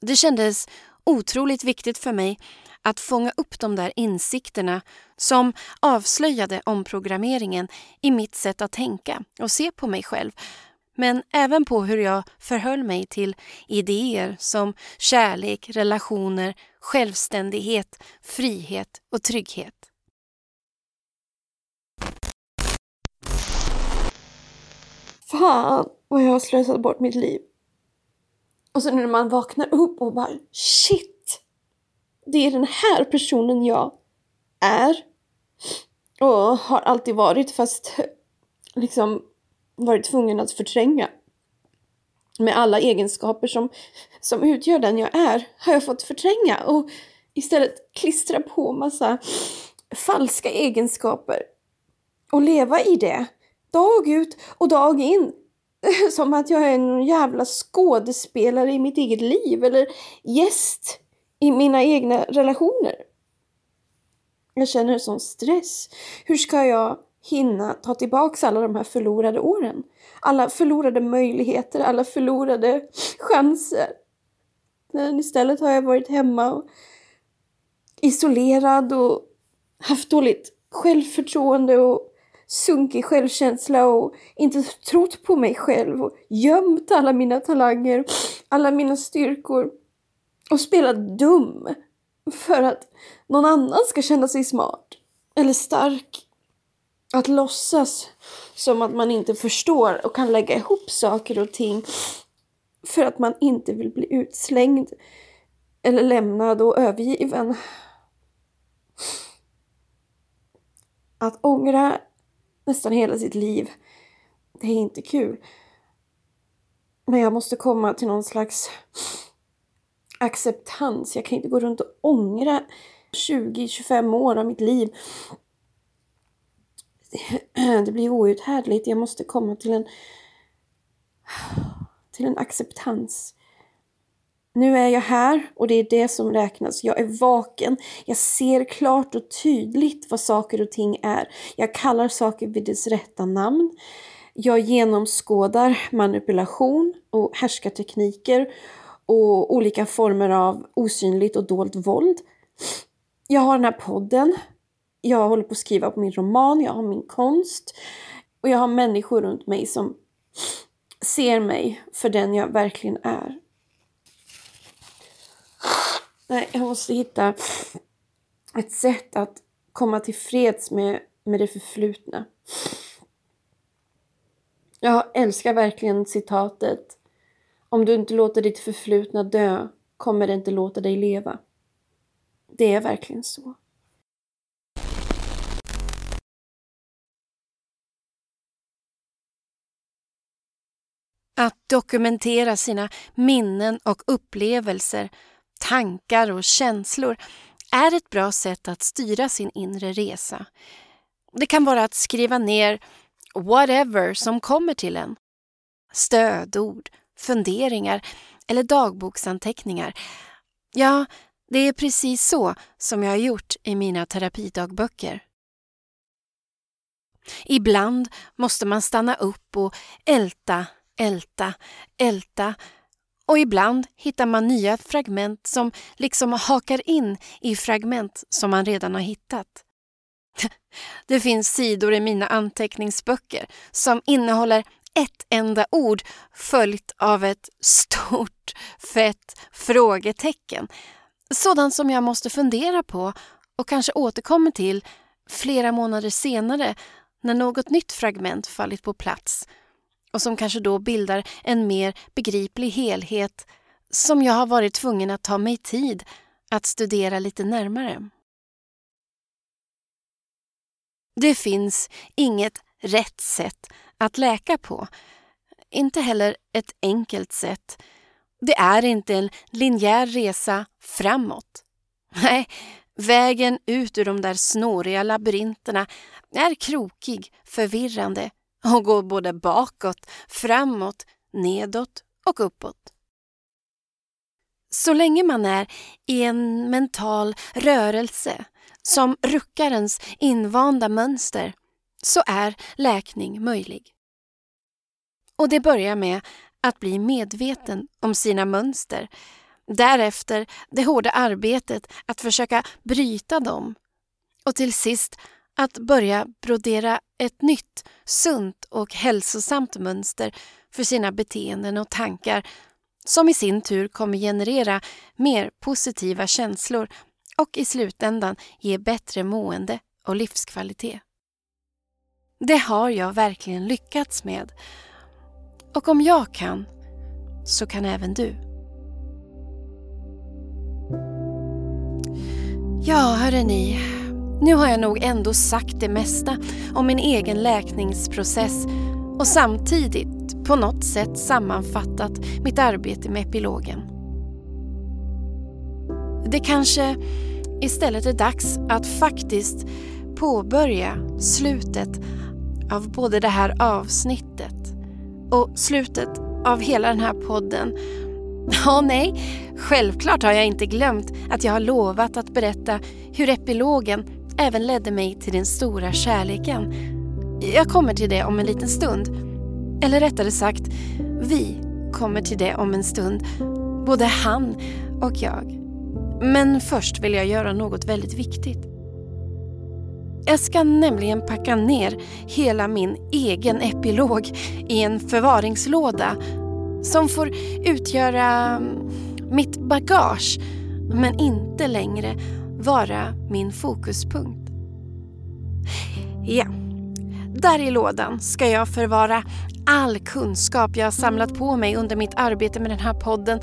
Det kändes otroligt viktigt för mig att fånga upp de där insikterna som avslöjade omprogrammeringen i mitt sätt att tänka och se på mig själv men även på hur jag förhöll mig till idéer som kärlek, relationer, självständighet, frihet och trygghet. Fan och jag har slösat bort mitt liv. Och sen när man vaknar upp och bara shit! Det är den här personen jag är. Och har alltid varit fast liksom varit tvungen att förtränga. Med alla egenskaper som, som utgör den jag är har jag fått förtränga och istället klistra på massa falska egenskaper och leva i det dag ut och dag in. *laughs* Som att jag är en jävla skådespelare i mitt eget liv eller gäst i mina egna relationer. Jag känner sån stress. Hur ska jag hinna ta tillbaka alla de här förlorade åren? Alla förlorade möjligheter, alla förlorade *laughs* chanser. Men istället har jag varit hemma och isolerad och haft dåligt självförtroende och sunkig självkänsla och inte trott på mig själv och gömt alla mina talanger, alla mina styrkor och spelat dum för att någon annan ska känna sig smart eller stark. Att låtsas som att man inte förstår och kan lägga ihop saker och ting för att man inte vill bli utslängd eller lämnad och övergiven. Att ångra nästan hela sitt liv, det är inte kul. Men jag måste komma till någon slags acceptans. Jag kan inte gå runt och ångra 20-25 år av mitt liv. Det blir outhärdligt. Jag måste komma till en till en acceptans. Nu är jag här och det är det som räknas. Jag är vaken. Jag ser klart och tydligt vad saker och ting är. Jag kallar saker vid dess rätta namn. Jag genomskådar manipulation och härskartekniker och olika former av osynligt och dolt våld. Jag har den här podden. Jag håller på att skriva på min roman. Jag har min konst. Och jag har människor runt mig som ser mig för den jag verkligen är. Nej, jag måste hitta ett sätt att komma till freds med, med det förflutna. Jag älskar verkligen citatet. Om du inte låter ditt förflutna dö kommer det inte låta dig leva. Det är verkligen så. Att dokumentera sina minnen och upplevelser, tankar och känslor är ett bra sätt att styra sin inre resa. Det kan vara att skriva ner whatever som kommer till en. Stödord, funderingar eller dagboksanteckningar. Ja, det är precis så som jag har gjort i mina terapidagböcker. Ibland måste man stanna upp och älta älta, älta och ibland hittar man nya fragment som liksom hakar in i fragment som man redan har hittat. *laughs* Det finns sidor i mina anteckningsböcker som innehåller ett enda ord följt av ett stort fett frågetecken. Sådant som jag måste fundera på och kanske återkommer till flera månader senare när något nytt fragment fallit på plats och som kanske då bildar en mer begriplig helhet som jag har varit tvungen att ta mig tid att studera lite närmare. Det finns inget rätt sätt att läka på. Inte heller ett enkelt sätt. Det är inte en linjär resa framåt. *laughs* Nej, vägen ut ur de där snåriga labyrinterna är krokig, förvirrande och går både bakåt, framåt, nedåt och uppåt. Så länge man är i en mental rörelse som ruckarens invanda mönster så är läkning möjlig. Och det börjar med att bli medveten om sina mönster. Därefter det hårda arbetet att försöka bryta dem. Och till sist att börja brodera ett nytt, sunt och hälsosamt mönster för sina beteenden och tankar som i sin tur kommer generera mer positiva känslor och i slutändan ge bättre mående och livskvalitet. Det har jag verkligen lyckats med. Och om jag kan, så kan även du. Ja, hörrni. Nu har jag nog ändå sagt det mesta om min egen läkningsprocess och samtidigt på något sätt sammanfattat mitt arbete med epilogen. Det kanske istället är dags att faktiskt påbörja slutet av både det här avsnittet och slutet av hela den här podden. *laughs* Ja, nej, självklart har jag inte glömt att jag har lovat att berätta hur epilogen även ledde mig till den stora kärleken. Jag kommer till det om en liten stund. Eller rättare sagt, vi kommer till det om en stund. Både han och jag. Men först vill jag göra något väldigt viktigt. Jag ska nämligen packa ner hela min egen epilog i en förvaringslåda som får utgöra mitt bagage men inte längre vara min fokuspunkt. Ja, där i lådan ska jag förvara all kunskap jag samlat på mig under mitt arbete med den här podden.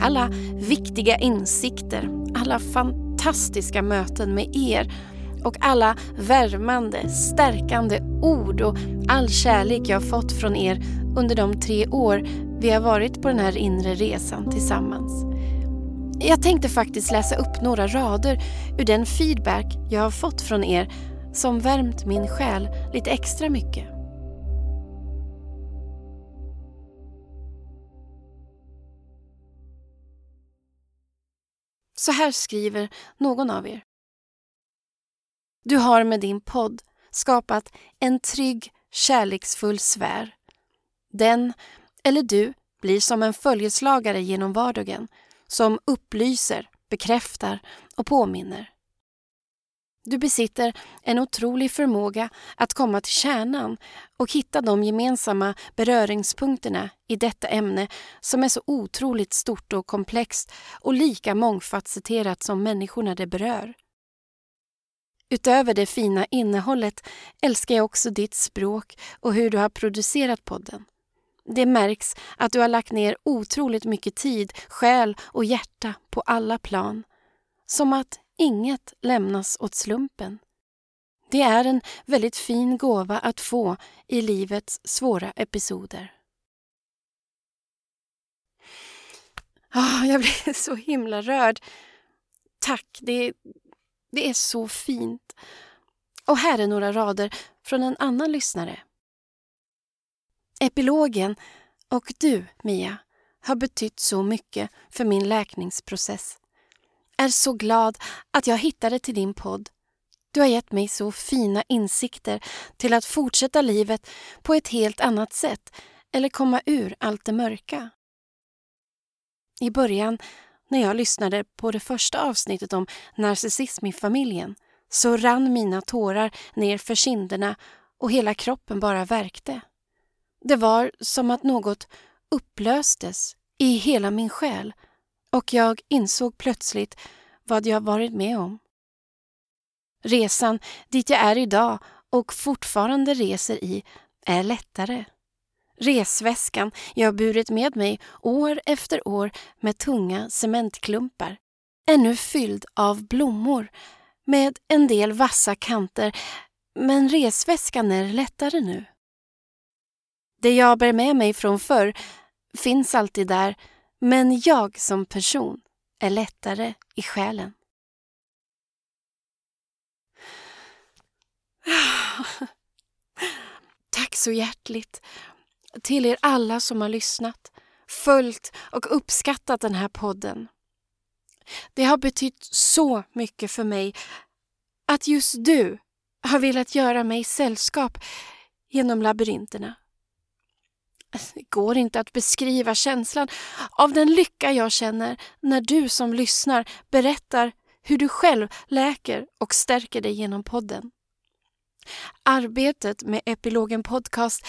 Alla viktiga insikter, alla fantastiska möten med er och alla värmande, stärkande ord och all kärlek jag fått från er under de tre år vi har varit på den här inre resan tillsammans. Jag tänkte faktiskt läsa upp några rader ur den feedback jag har fått från er som värmt min själ lite extra mycket. Så här skriver någon av er. Du har med din podd skapat en trygg, kärleksfull sfär. Den, eller du, blir som en följeslagare genom vardagen som upplyser, bekräftar och påminner. Du besitter en otrolig förmåga att komma till kärnan och hitta de gemensamma beröringspunkterna i detta ämne som är så otroligt stort och komplext och lika mångfacetterat som människorna det berör. Utöver det fina innehållet älskar jag också ditt språk och hur du har producerat podden. Det märks att du har lagt ner otroligt mycket tid, själ och hjärta på alla plan. Som att inget lämnas åt slumpen. Det är en väldigt fin gåva att få i livets svåra episoder. Oh, jag blir *laughs* så himla rörd. Tack, det, det är så fint. Och här är några rader från en annan lyssnare. Epilogen och du, Mia, har betytt så mycket för min läkningsprocess. Är så glad att jag hittade till din podd. Du har gett mig så fina insikter till att fortsätta livet på ett helt annat sätt eller komma ur allt det mörka. I början, när jag lyssnade på det första avsnittet om narcissism i familjen, så rann mina tårar ner för kinderna och hela kroppen bara värkte. Det var som att något upplöstes i hela min själ och jag insåg plötsligt vad jag varit med om. Resan dit jag är idag och fortfarande reser i är lättare. Resväskan jag burit med mig år efter år med tunga cementklumpar är nu fylld av blommor med en del vassa kanter men resväskan är lättare nu. Det jag bär med mig från förr finns alltid där, men jag som person är lättare i själen. *sighs* Tack så hjärtligt till er alla som har lyssnat, följt och uppskattat den här podden. Det har betytt så mycket för mig att just du har velat göra mig sällskap genom labyrinterna. Det går inte att beskriva känslan av den lycka jag känner när du som lyssnar berättar hur du själv läker och stärker dig genom podden. Arbetet med Epilogen Podcast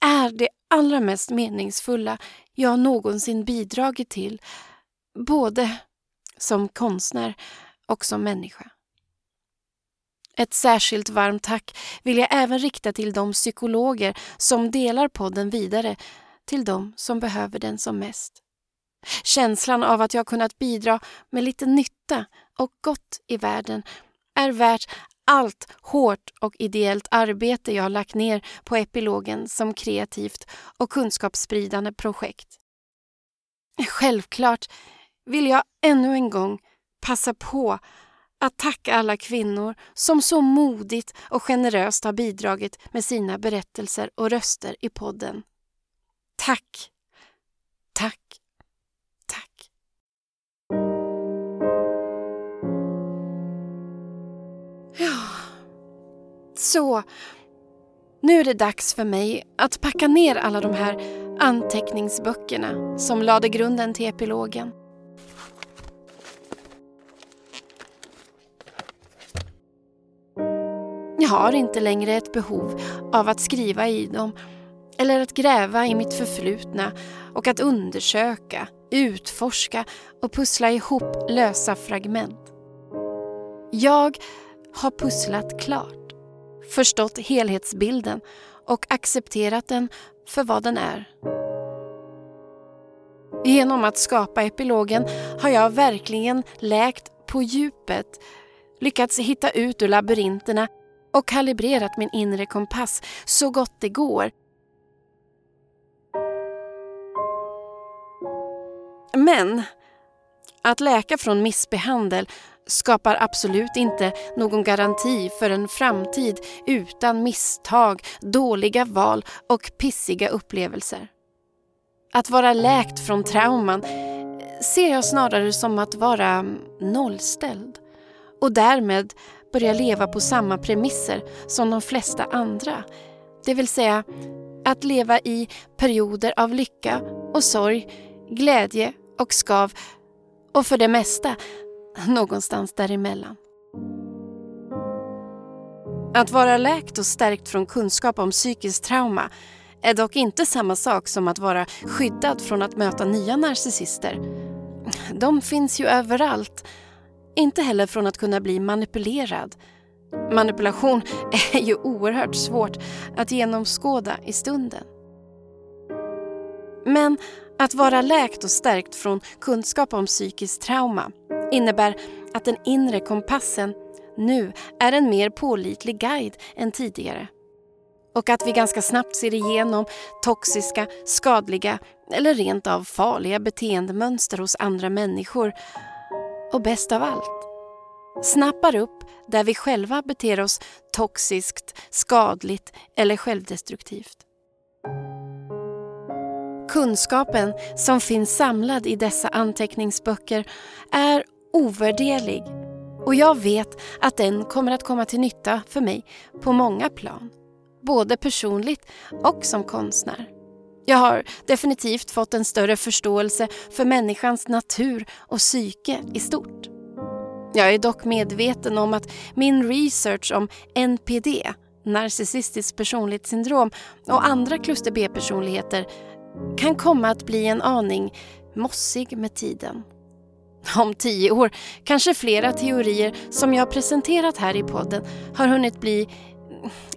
är det allra mest meningsfulla jag någonsin bidragit till, både som konstnär och som människa. Ett särskilt varmt tack vill jag även rikta till de psykologer som delar podden vidare till de som behöver den som mest. Känslan av att jag kunnat bidra med lite nytta och gott i världen är värt allt hårt och ideellt arbete jag har lagt ner på epilogen som kreativt och kunskapsspridande projekt. Självklart vill jag ännu en gång passa på att tacka alla kvinnor som så modigt och generöst har bidragit med sina berättelser och röster i podden. Tack! Tack! Tack! Ja, så. Nu är det dags för mig att packa ner alla de här anteckningsböckerna som lade grunden till epilogen. Jag har inte längre ett behov av att skriva i dem eller att gräva i mitt förflutna och att undersöka, utforska och pussla ihop lösa fragment. Jag har pusslat klart, förstått helhetsbilden och accepterat den för vad den är. Genom att skapa epilogen har jag verkligen läkt på djupet, lyckats hitta ut ur labyrinterna och kalibrerat min inre kompass så gott det går. Men att läka från missbehandel skapar absolut inte någon garanti för en framtid utan misstag, dåliga val och pissiga upplevelser. Att vara läkt från trauman ser jag snarare som att vara nollställd och därmed börja leva på samma premisser som de flesta andra. Det vill säga att leva i perioder av lycka och sorg, glädje och skav och för det mesta någonstans däremellan. Att vara läkt och stärkt från kunskap om psykiskt trauma är dock inte samma sak som att vara skyddad från att möta nya narcissister. De finns ju överallt. Inte heller från att kunna bli manipulerad. Manipulation *laughs* är ju oerhört svårt att genomskåda i stunden. Men att vara läkt och stärkt från kunskap om psykiskt trauma innebär att den inre kompassen nu är en mer pålitlig guide än tidigare. Och att vi ganska snabbt ser igenom toxiska, skadliga eller rent av farliga beteendemönster hos andra människor. Och bäst av allt, snappar upp där vi själva beter oss toxiskt, skadligt eller självdestruktivt. Kunskapen som finns samlad i dessa anteckningsböcker är ovärderlig och jag vet att den kommer att komma till nytta för mig på många plan. Både personligt och som konstnär. Jag har definitivt fått en större förståelse för människans natur och psyke i stort. Jag är dock medveten om att min research om NPD, narcissistiskt personlighetssyndrom och andra kluster B-personligheter kan komma att bli en aning mossig med tiden. Om tio år kanske flera teorier som jag presenterat här i podden har hunnit bli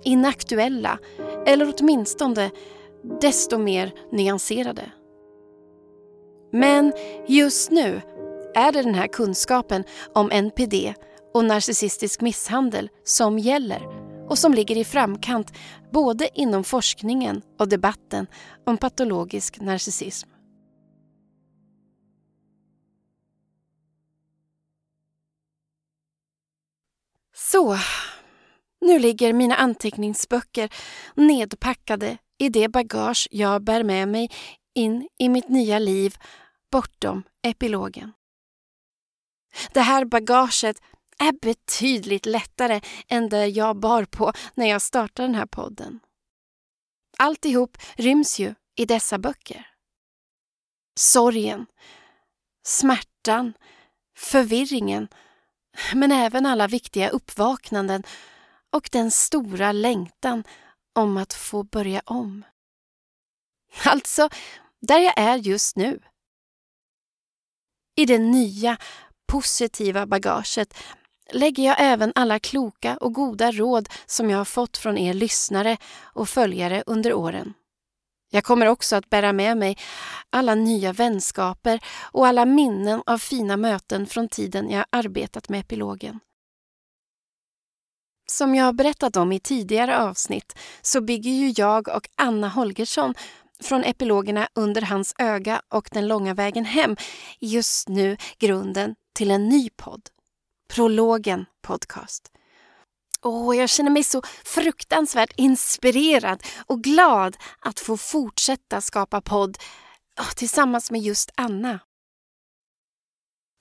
inaktuella eller åtminstone desto mer nyanserade. Men just nu är det den här kunskapen om NPD och narcissistisk misshandel som gäller och som ligger i framkant både inom forskningen och debatten om patologisk narcissism. Så, nu ligger mina anteckningsböcker nedpackade i det bagage jag bär med mig in i mitt nya liv bortom epilogen. Det här bagaget är betydligt lättare än det jag bar på när jag startade den här podden. Alltihop ryms ju i dessa böcker. Sorgen, smärtan, förvirringen men även alla viktiga uppvaknanden och den stora längtan om att få börja om. Alltså, där jag är just nu. I det nya, positiva bagaget lägger jag även alla kloka och goda råd som jag har fått från er lyssnare och följare under åren. Jag kommer också att bära med mig alla nya vänskaper och alla minnen av fina möten från tiden jag arbetat med epilogen. Som jag har berättat om i tidigare avsnitt så bygger ju jag och Anna Holgersson från epilogerna Under hans öga och Den långa vägen hem just nu grunden till en ny podd. Prologen Podcast. Åh, jag känner mig så fruktansvärt inspirerad och glad att få fortsätta skapa podd tillsammans med just Anna.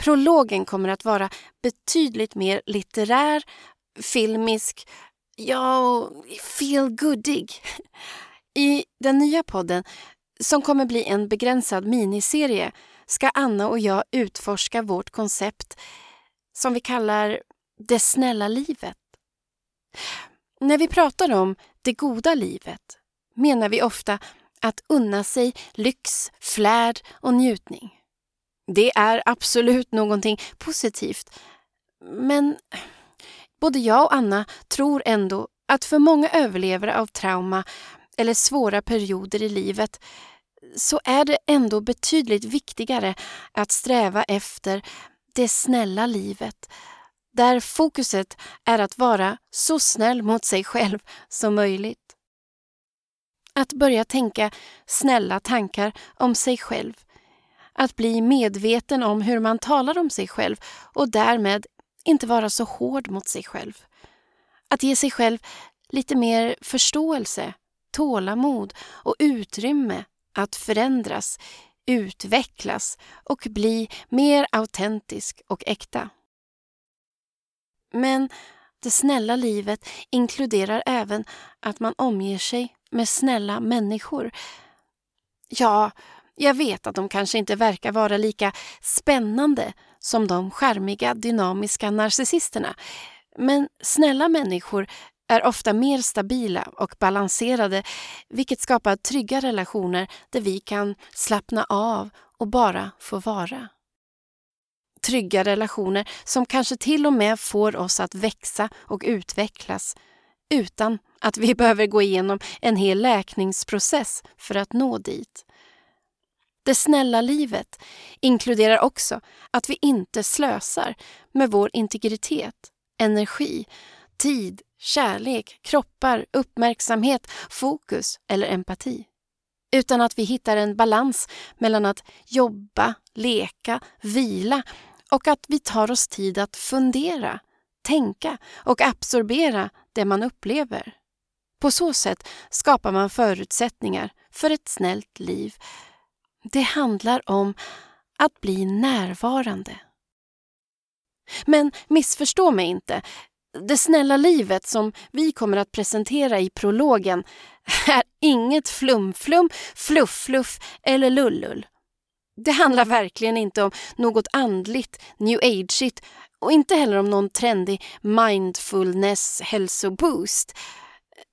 Prologen kommer att vara betydligt mer litterär, filmisk, ja, feel goodig. I den nya podden som kommer bli en begränsad miniserie, ska Anna och jag utforska vårt koncept som vi kallar det snälla livet. När vi pratar om det goda livet menar vi ofta att unna sig lyx, flärd och njutning. Det är absolut någonting positivt. Men både jag och Anna tror ändå att för många överlevare av trauma eller svåra perioder i livet så är det ändå betydligt viktigare att sträva efter det snälla livet där fokuset är att vara så snäll mot sig själv som möjligt. Att börja tänka snälla tankar om sig själv. Att bli medveten om hur man talar om sig själv och därmed inte vara så hård mot sig själv. Att ge sig själv lite mer förståelse, tålamod och utrymme att förändras, utvecklas och bli mer autentisk och äkta. Men det snälla livet inkluderar även att man omger sig med snälla människor. Ja, jag vet att de kanske inte verkar vara lika spännande som de skärmiga, dynamiska narcissisterna. Men snälla människor är ofta mer stabila och balanserade vilket skapar trygga relationer där vi kan slappna av och bara få vara. Trygga relationer som kanske till och med får oss att växa och utvecklas utan att vi *laughs* behöver gå igenom en hel läkningsprocess för att nå dit. Det snälla livet inkluderar också att vi inte slösar med vår integritet, energi, tid, kärlek, kroppar, uppmärksamhet, fokus eller empati. Utan att vi hittar en balans mellan att jobba, leka, vila och att vi tar oss tid att fundera, tänka och absorbera det man upplever. På så sätt skapar man förutsättningar för ett snällt liv. Det handlar om att bli närvarande. Men missförstå mig inte. Det snälla livet som vi kommer att presentera i prologen är inget flumflum, flufffluff eller lullull. Det handlar verkligen inte om något andligt, new ageigt och inte heller om någon trendig mindfulness hälsoboost.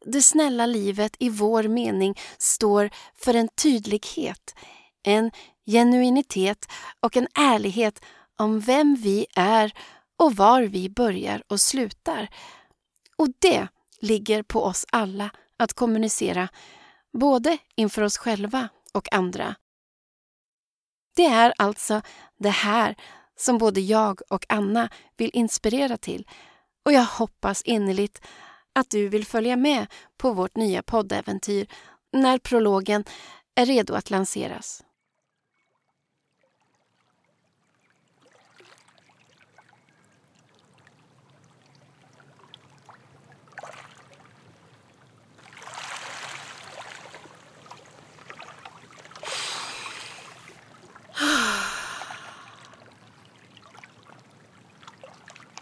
Det snälla livet i vår mening står för en tydlighet, en genuinitet och en ärlighet om vem vi är och var vi börjar och slutar. Och det ligger på oss alla att kommunicera, både inför oss själva och andra. Det är alltså det här som både jag och Anna vill inspirera till och jag hoppas innerligt att du vill följa med på vårt nya poddäventyr när prologen är redo att lanseras.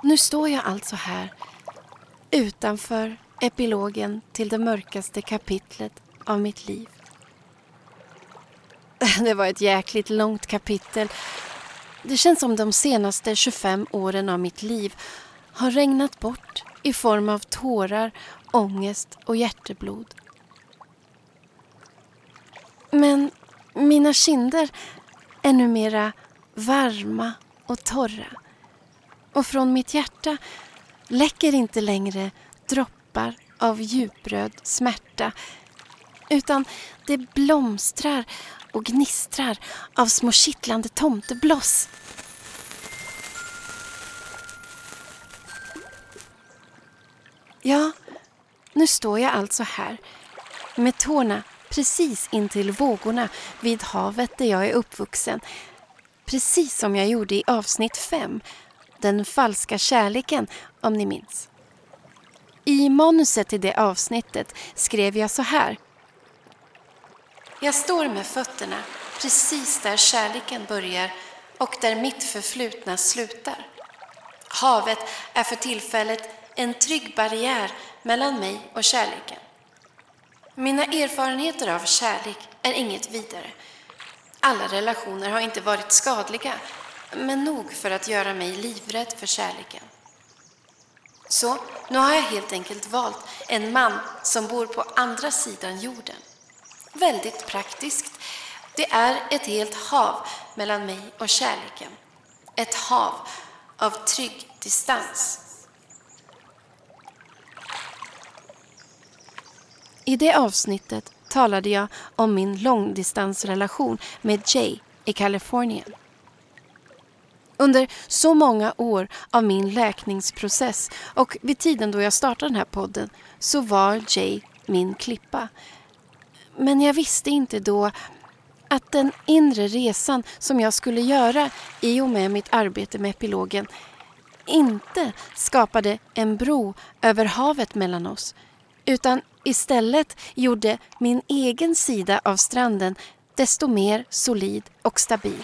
Nu står jag alltså här utanför epilogen till det mörkaste kapitlet av mitt liv. *laughs* Det var ett jäkligt långt kapitel. Det känns som de senaste 25 åren av mitt liv har regnat bort i form av tårar, ångest och hjärteblod. Men mina kinder är numera varma och torra. Och från mitt hjärta läcker inte längre droppar av djupröd smärta utan det blomstrar och gnistrar av små kittlande tomtebloss. Ja, nu står jag alltså här med tårna precis intill vågorna vid havet där jag är uppvuxen. Precis som jag gjorde i avsnitt 5 den falska kärleken, om ni minns. I manuset till det avsnittet skrev jag så här. Jag står med fötterna precis där kärleken börjar och där mitt förflutna slutar. Havet är för tillfället en trygg barriär mellan mig och kärleken. Mina erfarenheter av kärlek är inget vidare. Alla relationer har inte varit skadliga, men nog för att göra mig livrädd för kärleken. Så nu har jag helt enkelt valt en man som bor på andra sidan jorden. Väldigt praktiskt. Det är ett helt hav mellan mig och kärleken. Ett hav av trygg distans. I det avsnittet talade jag om min långdistansrelation med Jay i Kalifornien. Under så många år av min läkningsprocess och vid tiden då jag startade den här podden så var Jay min klippa. Men jag visste inte då att den inre resan som jag skulle göra i och med mitt arbete med epilogen inte skapade en bro över havet mellan oss utan istället gjorde min egen sida av stranden desto mer solid och stabil.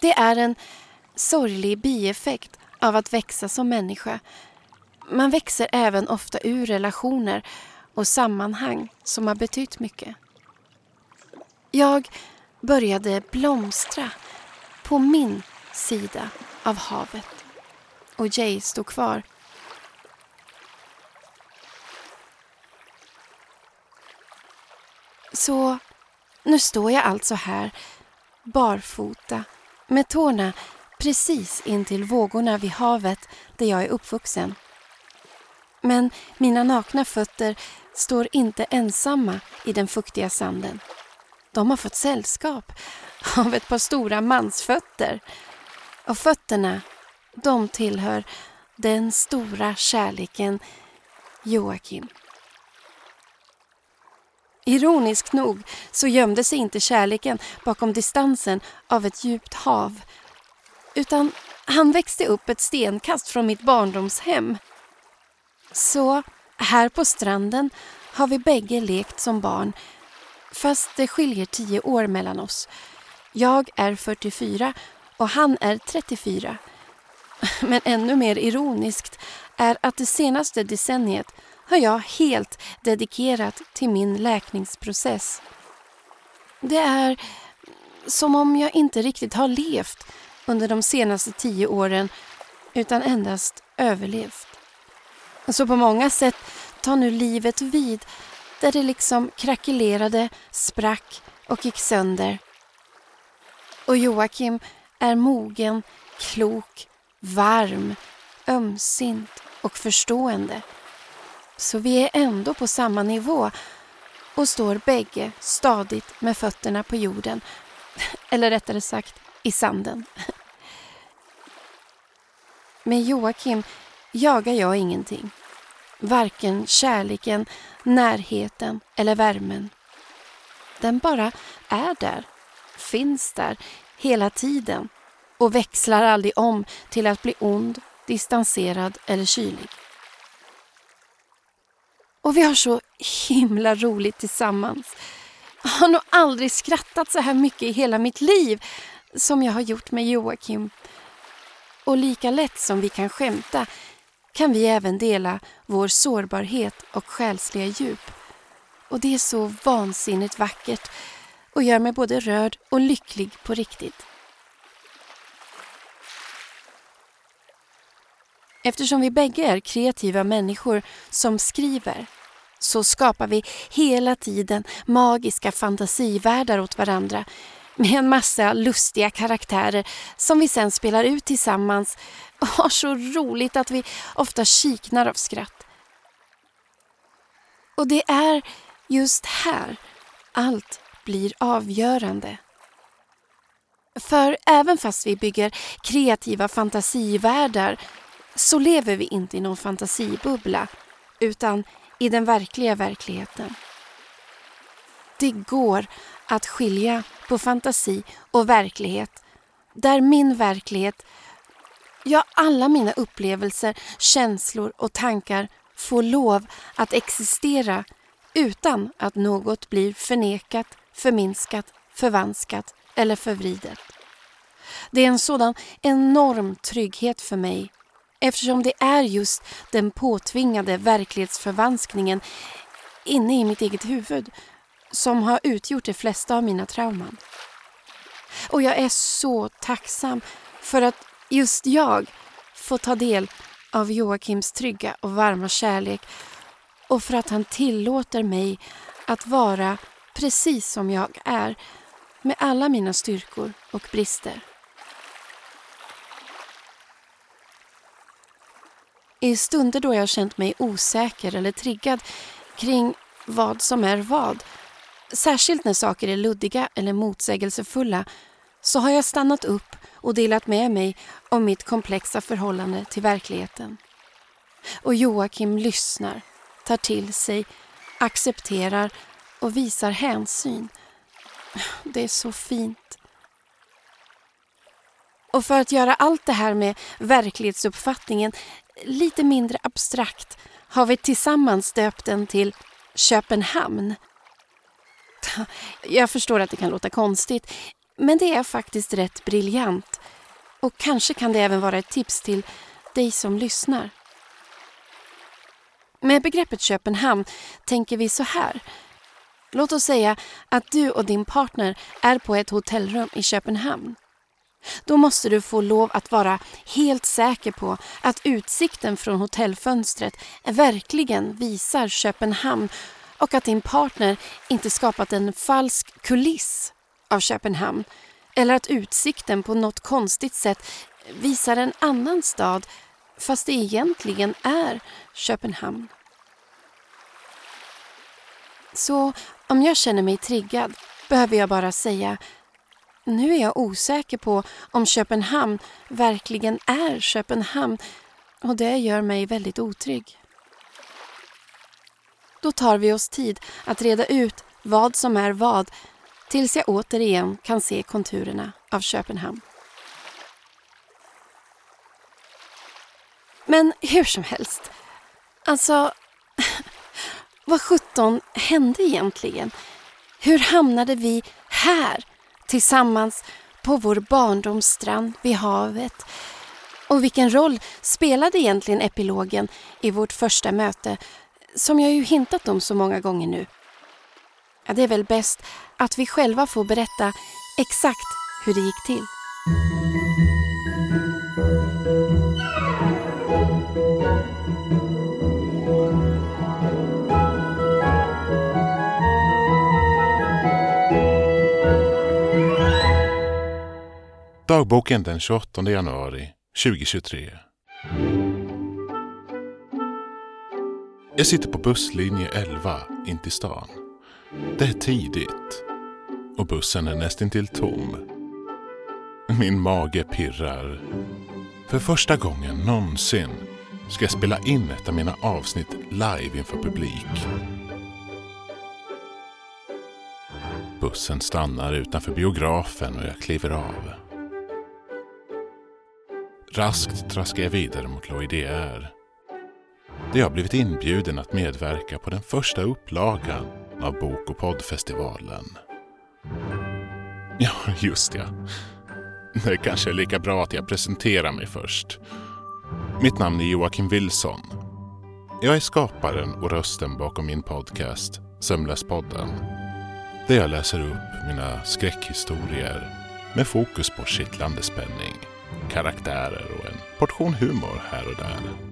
Det är en sorglig bieffekt av att växa som människa. Man växer även ofta ur relationer och sammanhang som har betytt mycket. Jag började blomstra på min sida av havet och Jay stod kvar. Så nu står jag alltså här barfota med tårna precis intill vågorna vid havet där jag är uppvuxen. Men mina nakna fötter står inte ensamma i den fuktiga sanden. De har fått sällskap av ett par stora mansfötter. Och fötterna, de tillhör den stora kärleken Joakim. Ironiskt nog så gömde sig inte kärleken bakom distansen av ett djupt hav. Utan han växte upp ett stenkast från mitt barndomshem. Så här på stranden har vi bägge lekt som barn fast det skiljer tio år mellan oss. Jag är 44 och han är 34. *laughs* Men ännu mer ironiskt är att det senaste decenniet har jag helt dedikerat till min läkningsprocess. Det är som om jag inte riktigt har levt under de senaste tio åren utan endast överlevt. Så på många sätt tar nu livet vid där det liksom krackelerade, sprack och gick sönder. Och Joakim är mogen, klok, varm, ömsint och förstående. Så vi är ändå på samma nivå och står bägge stadigt med fötterna på jorden. *laughs* Eller rättare sagt, i sanden. *laughs* Med Joakim jagar jag ingenting. Varken kärleken, närheten eller värmen. Den bara är där, finns där, hela tiden och växlar aldrig om till att bli ond, distanserad eller kylig. Och vi har så himla roligt tillsammans. Jag har nog aldrig skrattat så här mycket i hela mitt liv som jag har gjort med Joakim. Och lika lätt som vi kan skämta kan vi även dela vår sårbarhet och själsliga djup. Och det är så vansinnigt vackert och gör mig både rörd och lycklig på riktigt. Eftersom vi bägge är kreativa människor som skriver så skapar vi hela tiden magiska fantasivärldar åt varandra med en massa lustiga karaktärer som vi sen spelar ut tillsammans och har så roligt att vi ofta kiknar av skratt. Och det är just här allt blir avgörande. För även fast vi bygger kreativa fantasivärldar så lever vi inte i någon fantasibubbla utan i den verkliga verkligheten. Det går att skilja på fantasi och verklighet där min verklighet, ja alla mina upplevelser, känslor och tankar får lov att existera utan att något blir förnekat, förminskat, förvanskat eller förvridet. Det är en sådan enorm trygghet för mig Eftersom det är just den påtvingade verklighetsförvanskningen inne i mitt eget huvud som har utgjort de flesta av mina trauman. Och jag är så tacksam för att just jag får ta del av Joakims trygga och varma kärlek och för att han tillåter mig att vara precis som jag är med alla mina styrkor och brister. I stunder då jag känt mig osäker eller triggad kring vad som är vad, särskilt när saker är luddiga eller motsägelsefulla, så har jag stannat upp och delat med mig om mitt komplexa förhållande till verkligheten. Och Joakim lyssnar, tar till sig, accepterar och visar hänsyn. Det är så fint. Och för att göra allt det här med verklighetsuppfattningen lite mindre abstrakt har vi tillsammans döpt den till Köpenhamn. Jag förstår att det kan låta konstigt, men det är faktiskt rätt briljant. Och kanske kan det även vara ett tips till dig som lyssnar. Med begreppet Köpenhamn tänker vi så här. Låt oss säga att du och din partner är på ett hotellrum i Köpenhamn. Då måste du få lov att vara helt säker på att utsikten från hotellfönstret verkligen visar Köpenhamn och att din partner inte skapat en falsk kuliss av Köpenhamn eller att utsikten på något konstigt sätt visar en annan stad fast det egentligen är Köpenhamn. Så om jag känner mig triggad behöver jag bara säga nu är jag osäker på om Köpenhamn verkligen är Köpenhamn och det gör mig väldigt otrygg. Då tar vi oss tid att reda ut vad som är vad tills jag återigen kan se konturerna av Köpenhamn. Men hur som helst, alltså *laughs* vad sjutton hände egentligen? Hur hamnade vi här tillsammans på vår barndomsstrand vid havet? Och vilken roll spelade egentligen epilogen i vårt första möte som jag ju hintat om så många gånger nu? Ja, det är väl bäst att vi själva får berätta exakt hur det gick till. Dagboken den 28 januari 2023. Jag sitter på busslinje 11 in till stan. Det är tidigt och bussen är nästintill tom. Min mage pirrar. För första gången någonsin ska jag spela in ett av mina avsnitt live inför publik. Bussen stannar utanför biografen och jag kliver av. Raskt traskar jag vidare mot Loidier. Där jag blivit inbjuden att medverka på den första upplagan av Bok och poddfestivalen. Ja, just ja. Det kanske är lika bra att jag presenterar mig först. Mitt namn är Joakim Wilson. Jag är skaparen och rösten bakom min podcast Sömnlöspodden. Där jag läser upp mina skräckhistorier med fokus på kittlande spänning, karaktärer och en portion humor här och där.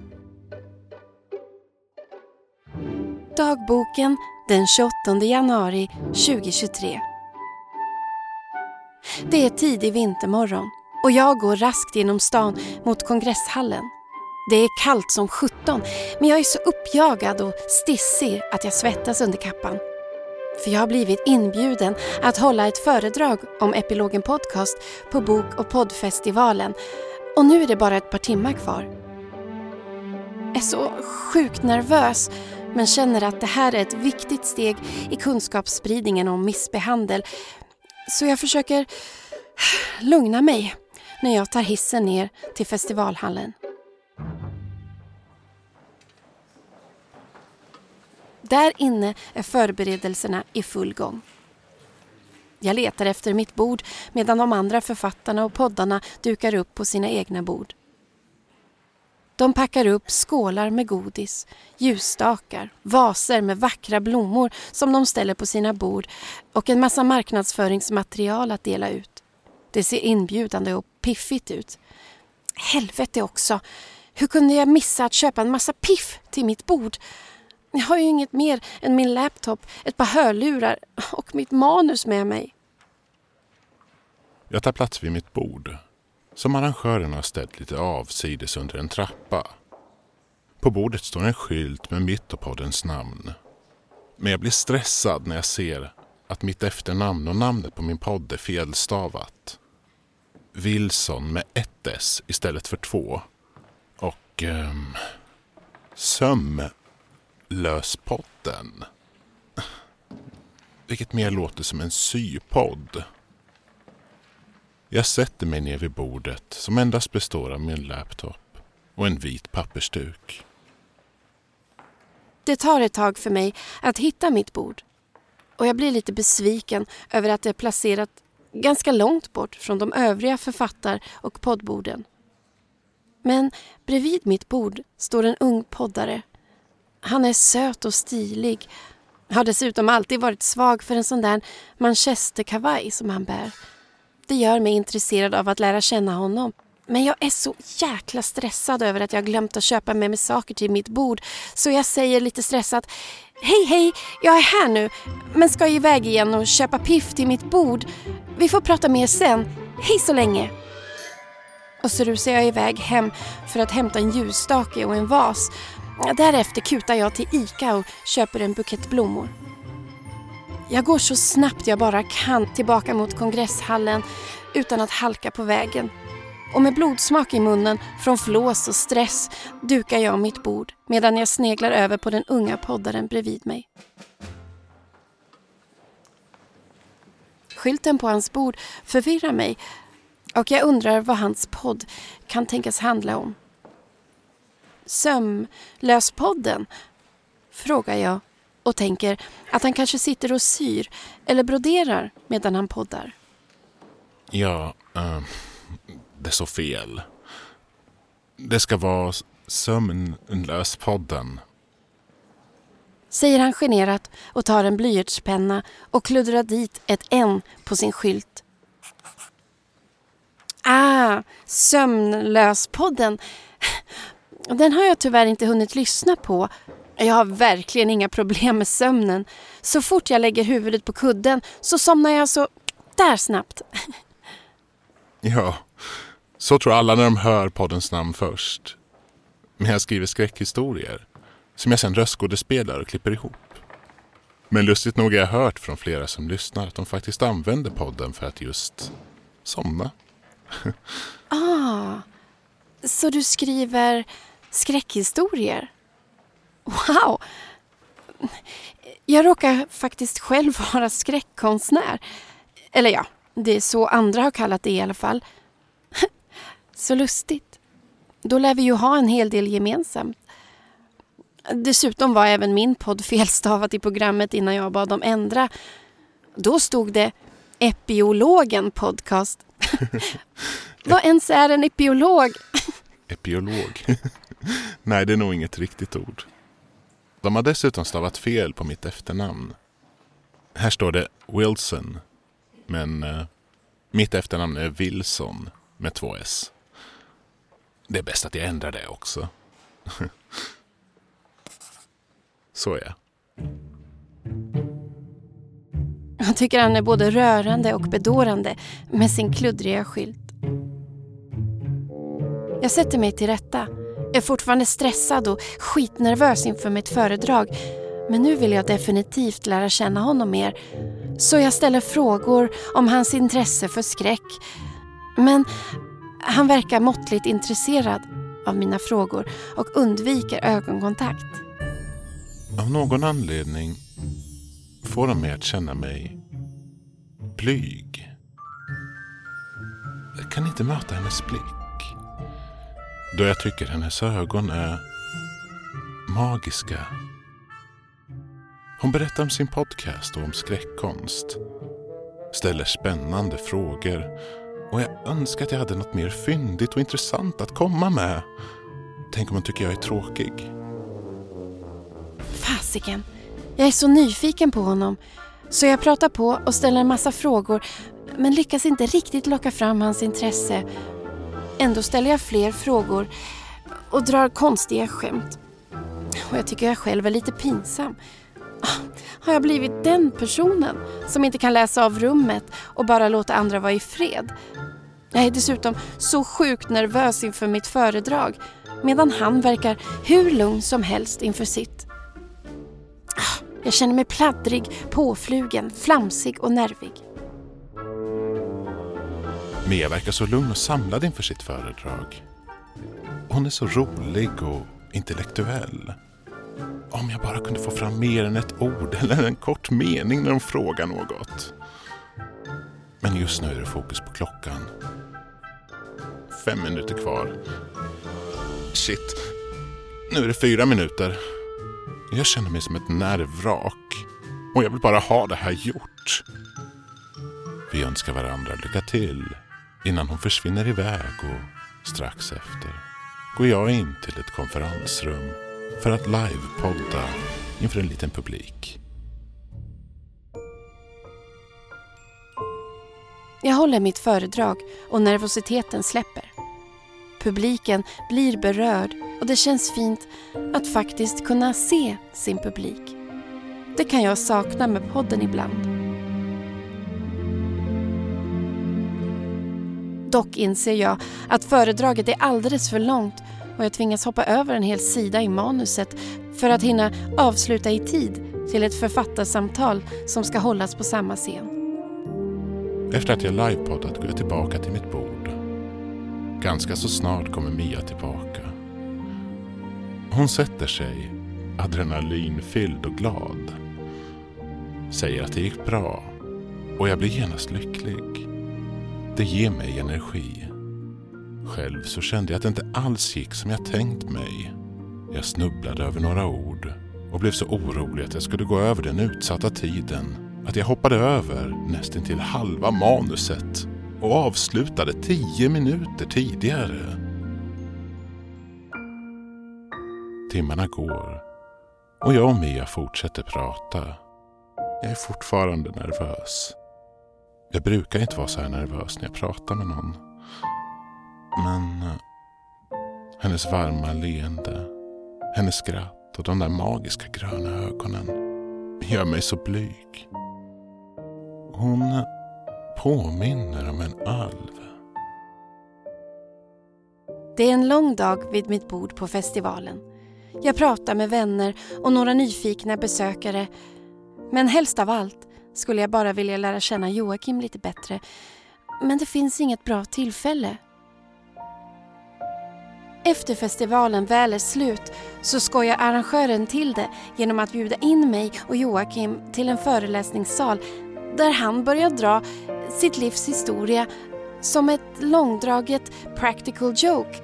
Dagboken den 28 januari 2023. Det är tidig vintermorgon och jag går raskt genom stan mot kongresshallen. Det är kallt som sjutton men jag är så uppjagad och stissig att jag svettas under kappan. För jag har blivit inbjuden att hålla ett föredrag om Epilogen Podcast på Bok och poddfestivalen och nu är det bara ett par timmar kvar. Jag är så sjukt nervös men känner att det här är ett viktigt steg i kunskapsspridningen om missbehandel. Så jag försöker lugna mig när jag tar hissen ner till festivalhallen. Där inne är förberedelserna i full gång. Jag letar efter mitt bord medan de andra författarna och poddarna dukar upp på sina egna bord. De packar upp skålar med godis, ljusstakar, vaser med vackra blommor som de ställer på sina bord och en massa marknadsföringsmaterial att dela ut. Det ser inbjudande och piffigt ut. Helvete också! Hur kunde jag missa att köpa en massa piff till mitt bord? Jag har ju inget mer än min laptop, ett par hörlurar och mitt manus med mig. Jag tar plats vid mitt bord som arrangören har ställt lite avsides under en trappa. På bordet står en skylt med mitt och poddens namn. Men jag blir stressad när jag ser att mitt efternamn och namnet på min podd är felstavat. Wilson med ett S istället för två. Och... Um, Löspodden. Vilket mer låter som en sypodd. Jag sätter mig ner vid bordet som endast består av min laptop och en vit pappersduk. Det tar ett tag för mig att hitta mitt bord. Och jag blir lite besviken över att det är placerat ganska långt bort från de övriga författar och poddborden. Men bredvid mitt bord står en ung poddare. Han är söt och stilig. Har dessutom alltid varit svag för en sån där manchesterkavaj som han bär. Det gör mig intresserad av att lära känna honom. Men jag är så jäkla stressad över att jag glömt att köpa med mig saker till mitt bord så jag säger lite stressat Hej hej, jag är här nu men ska iväg igen och köpa piff till mitt bord. Vi får prata mer sen. Hej så länge! Och så rusar jag iväg hem för att hämta en ljusstake och en vas. Därefter kutar jag till ICA och köper en bukett blommor. Jag går så snabbt jag bara kan tillbaka mot kongresshallen utan att halka på vägen. Och med blodsmak i munnen från flås och stress dukar jag mitt bord medan jag sneglar över på den unga poddaren bredvid mig. Skylten på hans bord förvirrar mig och jag undrar vad hans podd kan tänkas handla om. Sömlöspodden? Frågar jag och tänker att han kanske sitter och syr eller broderar medan han poddar. Ja, uh, det är så fel. Det ska vara Sömnlöspodden. Säger han generat och tar en blyertspenna och kluddrar dit ett N på sin skylt. Ah, Sömnlöspodden. Den har jag tyvärr inte hunnit lyssna på jag har verkligen inga problem med sömnen. Så fort jag lägger huvudet på kudden så somnar jag så där snabbt. *laughs* Ja, så tror alla när de hör poddens namn först. Men jag skriver skräckhistorier som jag sen röstskådespelar och klipper ihop. Men lustigt nog har jag hört från flera som lyssnar att de faktiskt använder podden för att just somna. *laughs* ah, så du skriver skräckhistorier? Wow! Jag råkar faktiskt själv *laughs* vara skräckkonstnär. Eller ja, det är så andra har kallat det i alla fall. *laughs* Så lustigt. Då lär vi ju ha en hel del gemensamt. Dessutom var även min podd *laughs* felstavat i programmet innan jag bad dem ändra. Då stod det Epiologen podcast. Vad ens är en epiolog? Epiolog? *laughs* Nej, det är nog inget riktigt ord. De har dessutom stavat fel på mitt efternamn. Här står det Wilson, men eh, mitt efternamn är Wilson med två S. Det är bäst att jag ändrar det också. *laughs* Så ja. Jag tycker han är både rörande och bedårande med sin kluddriga skylt. Jag sätter mig till rätta jag är fortfarande stressad och skitnervös inför mitt föredrag. Men nu vill jag definitivt lära känna honom mer. Så jag ställer frågor om hans intresse för skräck. Men han verkar måttligt intresserad av mina frågor och undviker ögonkontakt. Av någon anledning får han mig att känna mig blyg. Jag kan inte möta hennes blick. Då jag tycker hennes ögon är magiska. Hon berättar om sin podcast och om skräckkonst. Ställer spännande frågor och jag önskar att jag hade något mer fyndigt och intressant att komma med. Tänk om hon tycker jag är tråkig? Fasiken. Jag är så nyfiken på honom. Så jag pratar på och ställer en massa frågor men lyckas inte riktigt locka fram hans intresse. Ändå ställer jag fler frågor och drar konstiga skämt. Och jag tycker jag själv är lite pinsam. Ah, har jag blivit den personen som inte kan läsa av rummet och bara låta andra vara i fred? Jag är dessutom så sjukt nervös inför mitt föredrag medan han verkar hur lugn som helst inför sitt. Ah, jag känner mig pladdrig, påflugen, flamsig och nervig. Mia verkar så lugn och samlad inför sitt föredrag. Hon är så rolig och intellektuell. Om jag bara kunde få fram mer än ett ord eller en kort mening när de frågar något. Men just nu är det fokus på klockan. Fem minuter kvar. Shit, nu är det fyra minuter. Jag känner mig som ett nervvrak och jag vill bara ha det här gjort. Vi önskar varandra lycka till innan hon försvinner iväg och strax efter går jag in till ett konferensrum för att livepodda inför en liten publik. Jag håller mitt föredrag och nervositeten släpper. Publiken blir berörd och det känns fint att faktiskt kunna se sin publik. Det kan jag sakna med podden ibland. Dock inser jag att föredraget är alldeles för långt och jag tvingas hoppa över en hel sida i manuset för att hinna avsluta i tid till ett författarsamtal som ska hållas på samma scen. Efter att jag livepoddat går jag tillbaka till mitt bord. Ganska så snart kommer Mia tillbaka. Hon sätter sig, adrenalinfylld och glad. Säger att det gick bra och jag blir genast lycklig. Det ger mig energi. Själv så kände jag att det inte alls gick som jag tänkt mig. Jag snubblade över några ord och blev så orolig att jag skulle gå över den utsatta tiden att jag hoppade över nästan till halva manuset och avslutade tio minuter tidigare. Timmarna går och jag och Mia fortsätter prata. Jag är fortfarande nervös. Jag brukar inte vara så här nervös när jag pratar med någon. Men eh, hennes varma leende, hennes skratt och de där magiska gröna ögonen gör mig så blyg. Hon eh, påminner om en alv. Det är en lång dag vid mitt bord på festivalen. Jag pratar med vänner och några nyfikna besökare. Men helst av allt skulle jag bara vilja lära känna Joakim lite bättre. Men det finns inget bra tillfälle. Efter festivalen väl är slut så skojar arrangören till det genom att bjuda in mig och Joakim till en föreläsningssal där han börjar dra sitt livs historia som ett långdraget practical joke.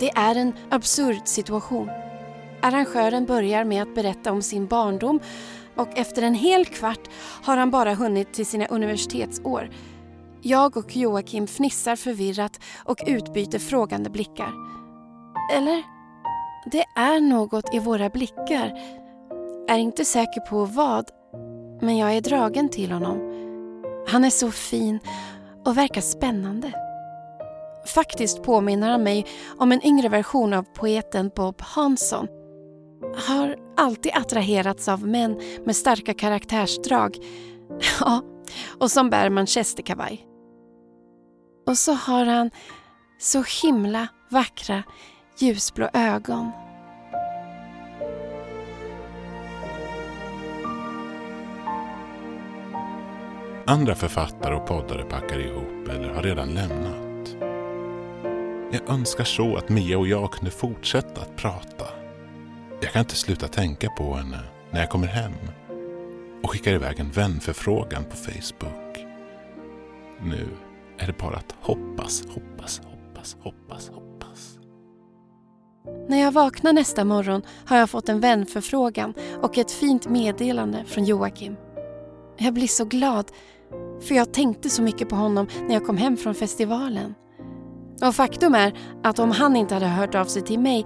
Det är en absurd situation. Arrangören börjar med att berätta om sin barndom och efter en hel kvart har han bara hunnit till sina universitetsår. Jag och Joakim fnissar förvirrat och utbyter frågande blickar. Eller? Det är något i våra blickar. Är inte säker på vad, men jag är dragen till honom. Han är så fin och verkar spännande. Faktiskt påminner han mig om en yngre version av poeten Bob Hansson. Har alltid attraherats av män med starka karaktärsdrag. *laughs* Ja, och som bär manchesterkavaj. Och så har han så himla vackra ljusblå ögon. Andra författare och poddare packar ihop eller har redan lämnat. Jag önskar så att Mia och jag kunde fortsätta att prata. Jag kan inte sluta tänka på henne när jag kommer hem och skickar iväg en vänförfrågan på Facebook. Nu är det bara att hoppas, hoppas, hoppas, hoppas, hoppas. När jag vaknar nästa morgon har jag fått en vänförfrågan och ett fint meddelande från Joakim. Jag blir så glad, för jag tänkte så mycket på honom när jag kom hem från festivalen. Och faktum är att om han inte hade hört av sig till mig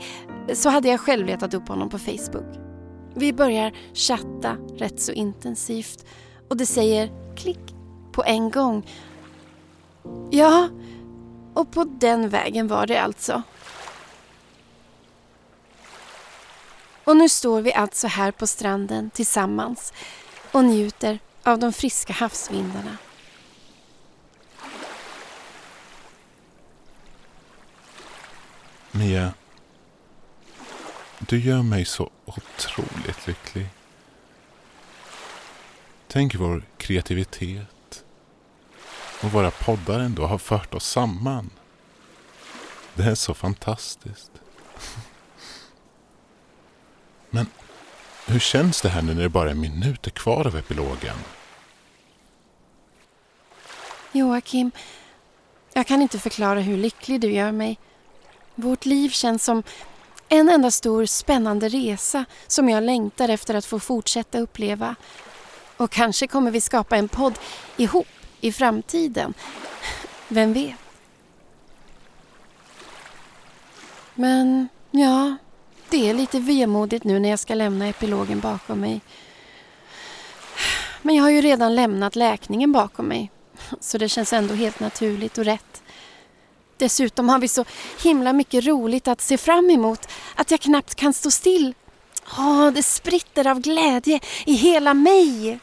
så hade jag själv letat upp honom på Facebook. Vi börjar chatta rätt så intensivt och det säger klick på en gång. Ja, och på den vägen var det alltså. Och nu står vi alltså här på stranden tillsammans och njuter av de friska havsvindarna. Mia, du gör mig så otroligt lycklig. Tänk vår kreativitet och våra poddar ändå har fört oss samman. Det är så fantastiskt. *laughs* Men hur känns det här nu när det bara är minuter kvar av epilogen? Joakim, jag kan inte förklara hur lycklig du gör mig. Vårt liv känns som en enda stor spännande resa som jag längtar efter att få fortsätta uppleva. Och kanske kommer vi skapa en podd ihop i framtiden. Vem vet? Men ja, det är lite vemodigt nu när jag ska lämna epilogen bakom mig. Men jag har ju redan lämnat läkningen bakom mig. Så det känns ändå helt naturligt och rätt. Dessutom har vi så himla mycket roligt att se fram emot att jag knappt kan stå still. Oh, det spritter av glädje i hela mig.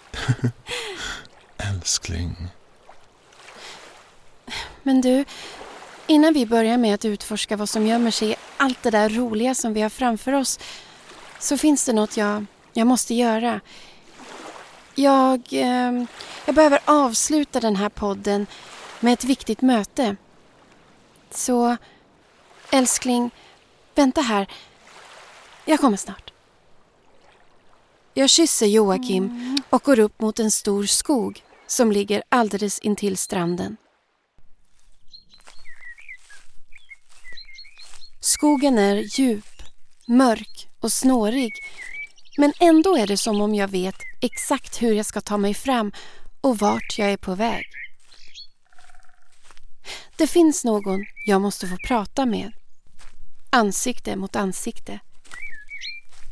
*laughs* Älskling. Men du, innan vi börjar med att utforska vad som gömmer sig i allt det där roliga som vi har framför oss så finns det något jag, jag måste göra. Jag, eh, jag behöver avsluta den här podden med ett viktigt möte. Så älskling, vänta här. Jag kommer snart. Jag kysser Joakim och går upp mot en stor skog som ligger alldeles intill stranden. Skogen är djup, mörk och snårig men ändå är det som om jag vet exakt hur jag ska ta mig fram och vart jag är på väg. Det finns någon jag måste få prata med. Ansikte mot ansikte.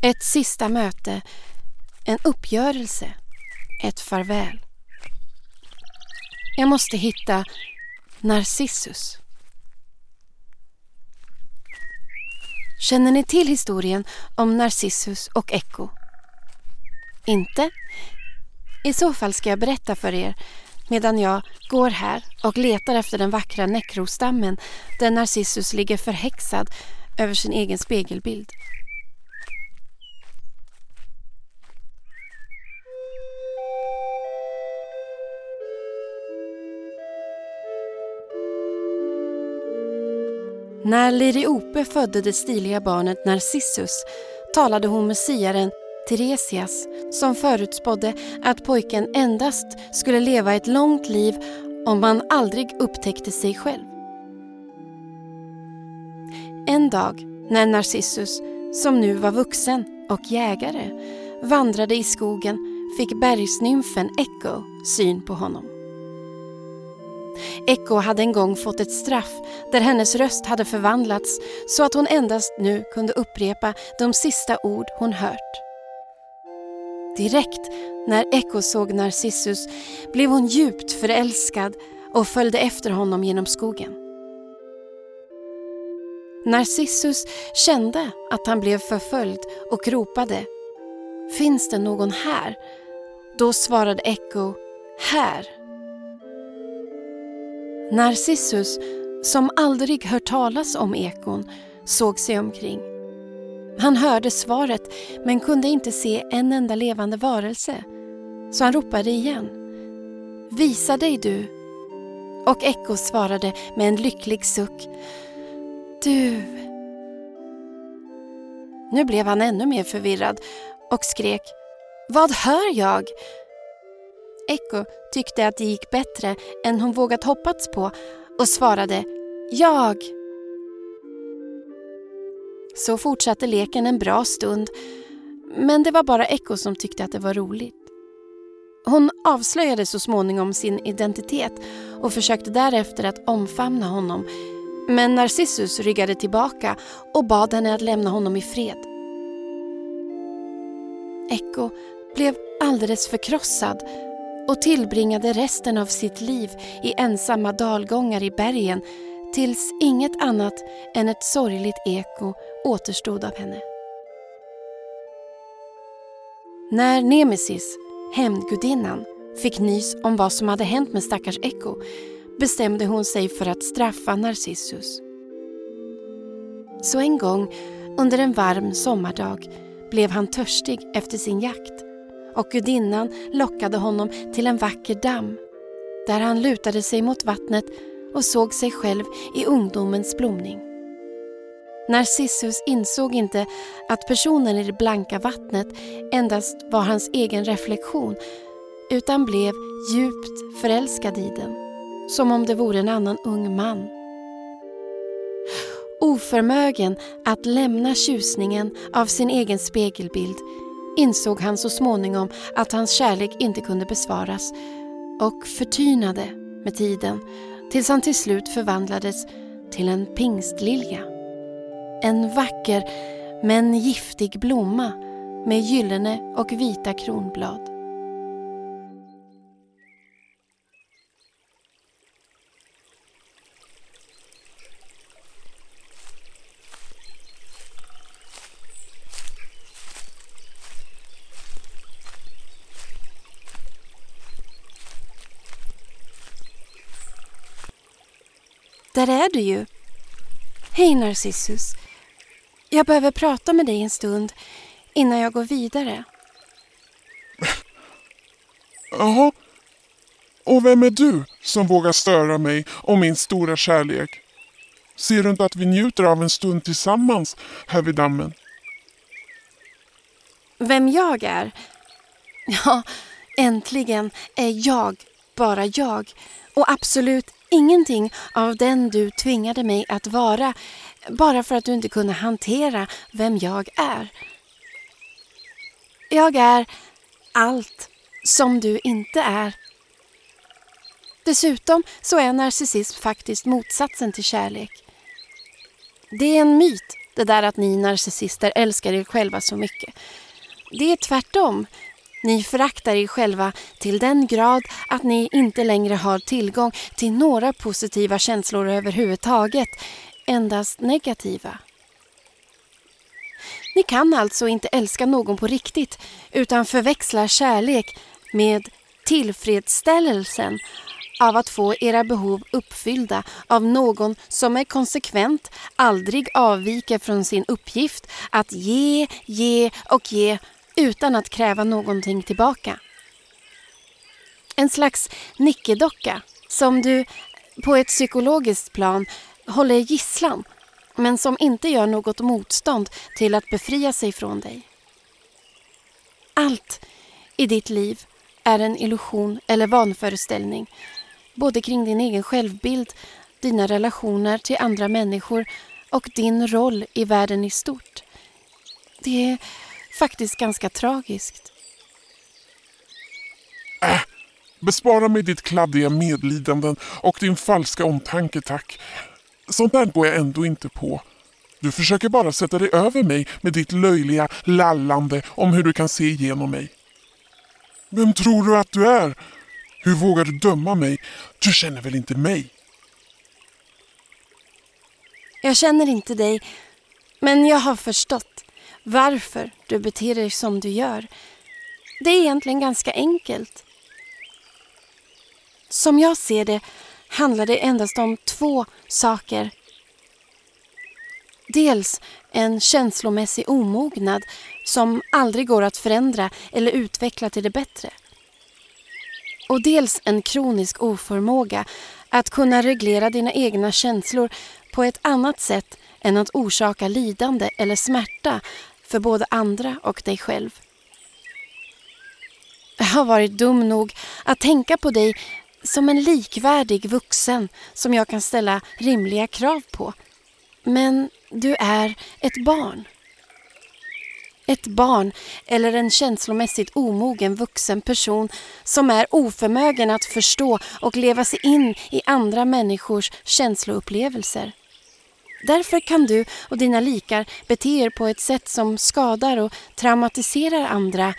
Ett sista möte, en uppgörelse, ett farväl. Jag måste hitta Narcissus. Känner ni till historien om Narcissus och Echo? Inte? I så fall ska jag berätta för er medan jag går här och letar efter den vackra näckrostammen där Narcissus ligger förhäxad över sin egen spegelbild. När Liriope födde det stiliga barnet Narcissus talade hon med siaren Teresias som förutspådde att pojken endast skulle leva ett långt liv om han aldrig upptäckte sig själv. En dag när Narcissus, som nu var vuxen och jägare, vandrade i skogen fick bergsnymfen Echo syn på honom. Echo hade en gång fått ett straff där hennes röst hade förvandlats så att hon endast nu kunde upprepa de sista ord hon hört. Direkt när Echo såg Narcissus blev hon djupt förälskad och följde efter honom genom skogen. Narcissus kände att han blev förföljd och ropade Finns det någon här? Då svarade Echo Här. Narcissus, som aldrig hört talas om ekon, såg sig omkring. Han hörde svaret men kunde inte se en enda levande varelse. Så han ropade igen. Visa dig du. Och Echo svarade med en lycklig suck. Du. Nu blev han ännu mer förvirrad och skrek. Vad hör jag? Echo tyckte att det gick bättre än hon vågat hoppats på och svarade Jag. Så fortsatte leken en bra stund men det var bara Echo som tyckte att det var roligt. Hon avslöjade så småningom sin identitet och försökte därefter att omfamna honom Men Narcissus ryggade tillbaka och bad henne att lämna honom i fred. Echo blev alldeles förkrossad och tillbringade resten av sitt liv i ensamma dalgångar i bergen tills inget annat än ett sorgligt eko återstod av henne. När Nemesis, hämndgudinnan, fick nys om vad som hade hänt med stackars Echo bestämde hon sig för att straffa Narcissus. Så en gång under en varm sommardag blev han törstig efter sin jakt och gudinnan lockade honom till en vacker damm där han lutade sig mot vattnet och såg sig själv i ungdomens blomning. Narcissus insåg inte att personen i det blanka vattnet endast var hans egen reflektion utan blev djupt förälskad i den, som om det vore en annan ung man. Oförmögen att lämna tjusningen av sin egen spegelbild insåg han så småningom att hans kärlek inte kunde besvaras och förtynade med tiden tills han till slut förvandlades till en pingstlilja. En vacker men giftig blomma med gyllene och vita kronblad. Där är du ju. Hej Narcissus. Jag behöver prata med dig en stund innan jag går vidare. Jaha. Och vem är du som vågar störa mig om min stora kärlek? Ser du inte att vi njuter av en stund tillsammans här vid dammen? Vem jag är? Ja, äntligen är jag bara jag och absolut ingenting av den du tvingade mig att vara bara för att du inte kunde hantera vem jag är. Jag är allt som du inte är. Dessutom så är narcissism faktiskt motsatsen till kärlek. Det är en myt det där att ni narcissister älskar er själva så mycket. Det är tvärtom. Ni föraktar er själva till den grad att ni inte längre har tillgång till några positiva känslor överhuvudtaget, endast negativa. Ni kan alltså inte älska någon på riktigt utan förväxlar kärlek med tillfredsställelsen av att få era behov uppfyllda av någon som är konsekvent, aldrig avviker från sin uppgift att ge, ge och ge utan att kräva någonting tillbaka. En slags nickedocka som du på ett psykologiskt plan håller gisslan men som inte gör något motstånd till att befria sig från dig. Allt i ditt liv är en illusion eller vanföreställning både kring din egen självbild, dina relationer till andra människor och din roll i världen i stort. Det är faktiskt ganska tragiskt. Äh, bespara mig ditt kladdiga medlidanden och din falska omtanke, tack. Sånt där går jag ändå inte på. Du försöker bara sätta dig över mig med ditt löjliga lallande om hur du kan se igenom mig. Vem tror du att du är? Hur vågar du döma mig? Du känner väl inte mig? Jag känner inte dig, men jag har förstått varför du beter dig som du gör. Det är egentligen ganska enkelt. Som jag ser det handlar det endast om två saker. Dels en känslomässig omognad som aldrig går att förändra eller utveckla till det bättre. Och dels en kronisk oförmåga att kunna reglera dina egna känslor på ett annat sätt än att orsaka lidande eller smärta för både andra och dig själv. Jag har varit dum nog att tänka på dig som en likvärdig vuxen som jag kan ställa rimliga krav på. Men du är ett barn. Ett barn eller en känslomässigt omogen vuxen person som är oförmögen att förstå och leva sig in i andra människors känsloupplevelser. Därför kan du och dina likar bete er på ett sätt som skadar och traumatiserar andra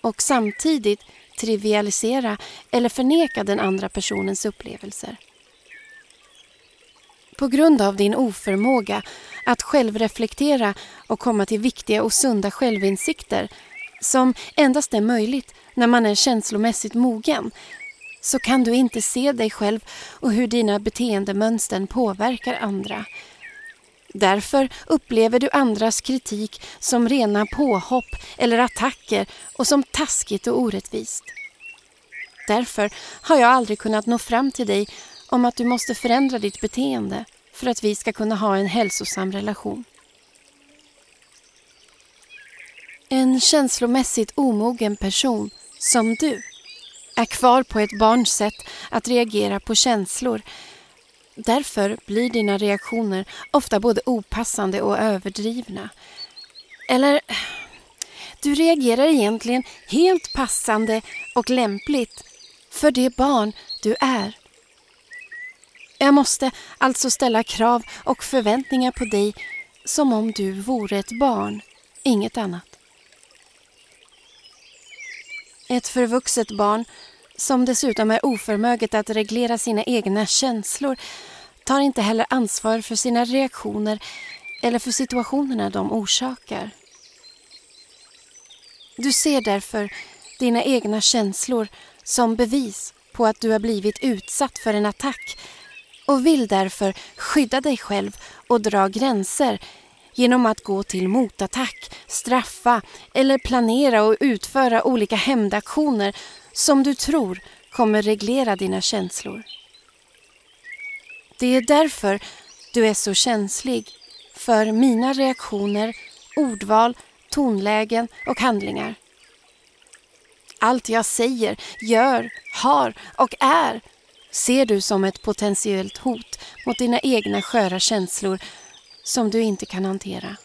och samtidigt trivialisera eller förneka den andra personens upplevelser. På grund av din oförmåga att självreflektera och komma till viktiga och sunda självinsikter som endast är möjligt när man är känslomässigt mogen så kan du inte se dig själv och hur dina beteendemönster påverkar andra. Därför upplever du andras kritik som rena påhopp eller attacker och som taskigt och orättvist. Därför har jag aldrig kunnat nå fram till dig om att du måste förändra ditt beteende för att vi ska kunna ha en hälsosam relation. En känslomässigt omogen person som du är kvar på ett barns sätt att reagera på känslor. Därför blir dina reaktioner ofta både opassande och överdrivna. Eller, du reagerar egentligen helt passande och lämpligt för det barn du är. Jag måste alltså ställa krav och förväntningar på dig som om du vore ett barn, inget annat. Ett förvuxet barn som dessutom är oförmöget att reglera sina egna känslor tar inte heller ansvar för sina reaktioner eller för situationerna de orsakar. Du ser därför dina egna känslor som bevis på att du har blivit utsatt för en attack och vill därför skydda dig själv och dra gränser genom att gå till motattack, straffa eller planera och utföra olika hämndaktioner som du tror kommer reglera dina känslor. Det är därför du är så känslig för mina reaktioner, ordval, tonlägen och handlingar. Allt jag säger, gör, har och är ser du som ett potentiellt hot mot dina egna sköra känslor som du inte kan hantera.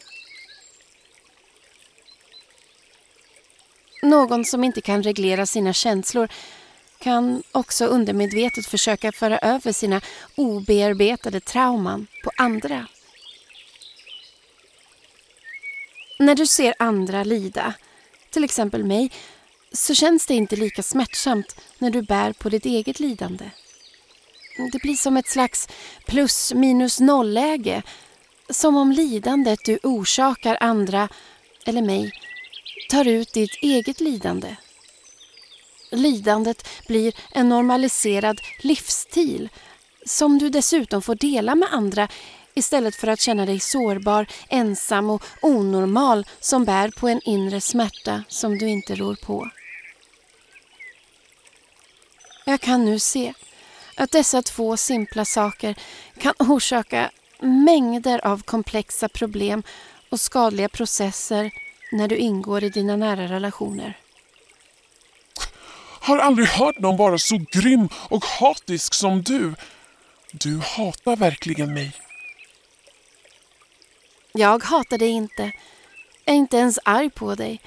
Någon som inte kan reglera sina känslor kan också undermedvetet försöka föra över sina obearbetade trauman på andra. När du ser andra lida, till exempel mig, så känns det inte lika smärtsamt när du bär på ditt eget lidande. Det blir som ett slags plus minus noll-läge. Som om lidandet du orsakar andra, eller mig, tar ut ditt eget lidande. Lidandet blir en normaliserad livsstil som du dessutom får dela med andra istället för att känna dig sårbar, ensam och onormal som bär på en inre smärta som du inte rår på. Jag kan nu se att dessa två simpla saker kan orsaka mängder av komplexa problem och skadliga processer när du ingår i dina nära relationer. Har aldrig hört någon vara så grym och hatisk som du. Du hatar verkligen mig. Jag hatar dig inte. Jag är inte ens arg på dig.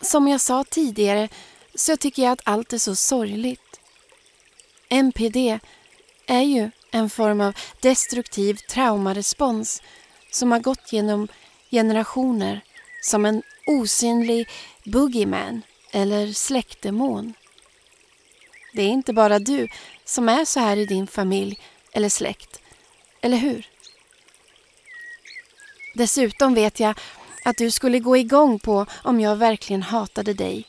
Som jag sa tidigare så tycker jag att allt är så sorgligt. NPD är ju en form av destruktiv traumarespons som har gått genom generationer som en osynlig boogieman eller släktdemon. Det är inte bara du som är så här i din familj eller släkt, eller hur? Dessutom vet jag att du skulle gå igång på om jag verkligen hatade dig.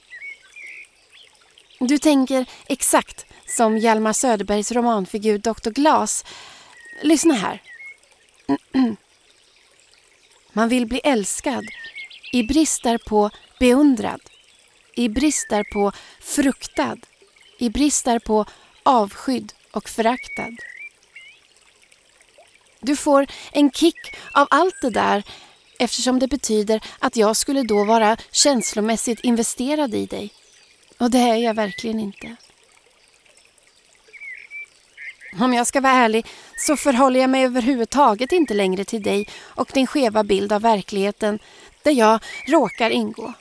Du tänker exakt som Hjalmar Söderbergs romanfigur Dr. Glas. Lyssna här. *clears throat* Man vill bli älskad i brist på beundrad, i brist på fruktad, i brist på avskydd och föraktad. Du får en kick av allt det där eftersom det betyder att jag skulle då vara känslomässigt investerad i dig. Och det är jag verkligen inte. Om jag ska vara ärlig så förhåller jag mig överhuvudtaget inte längre till dig och din skeva bild av verkligheten där jag råkar ingå.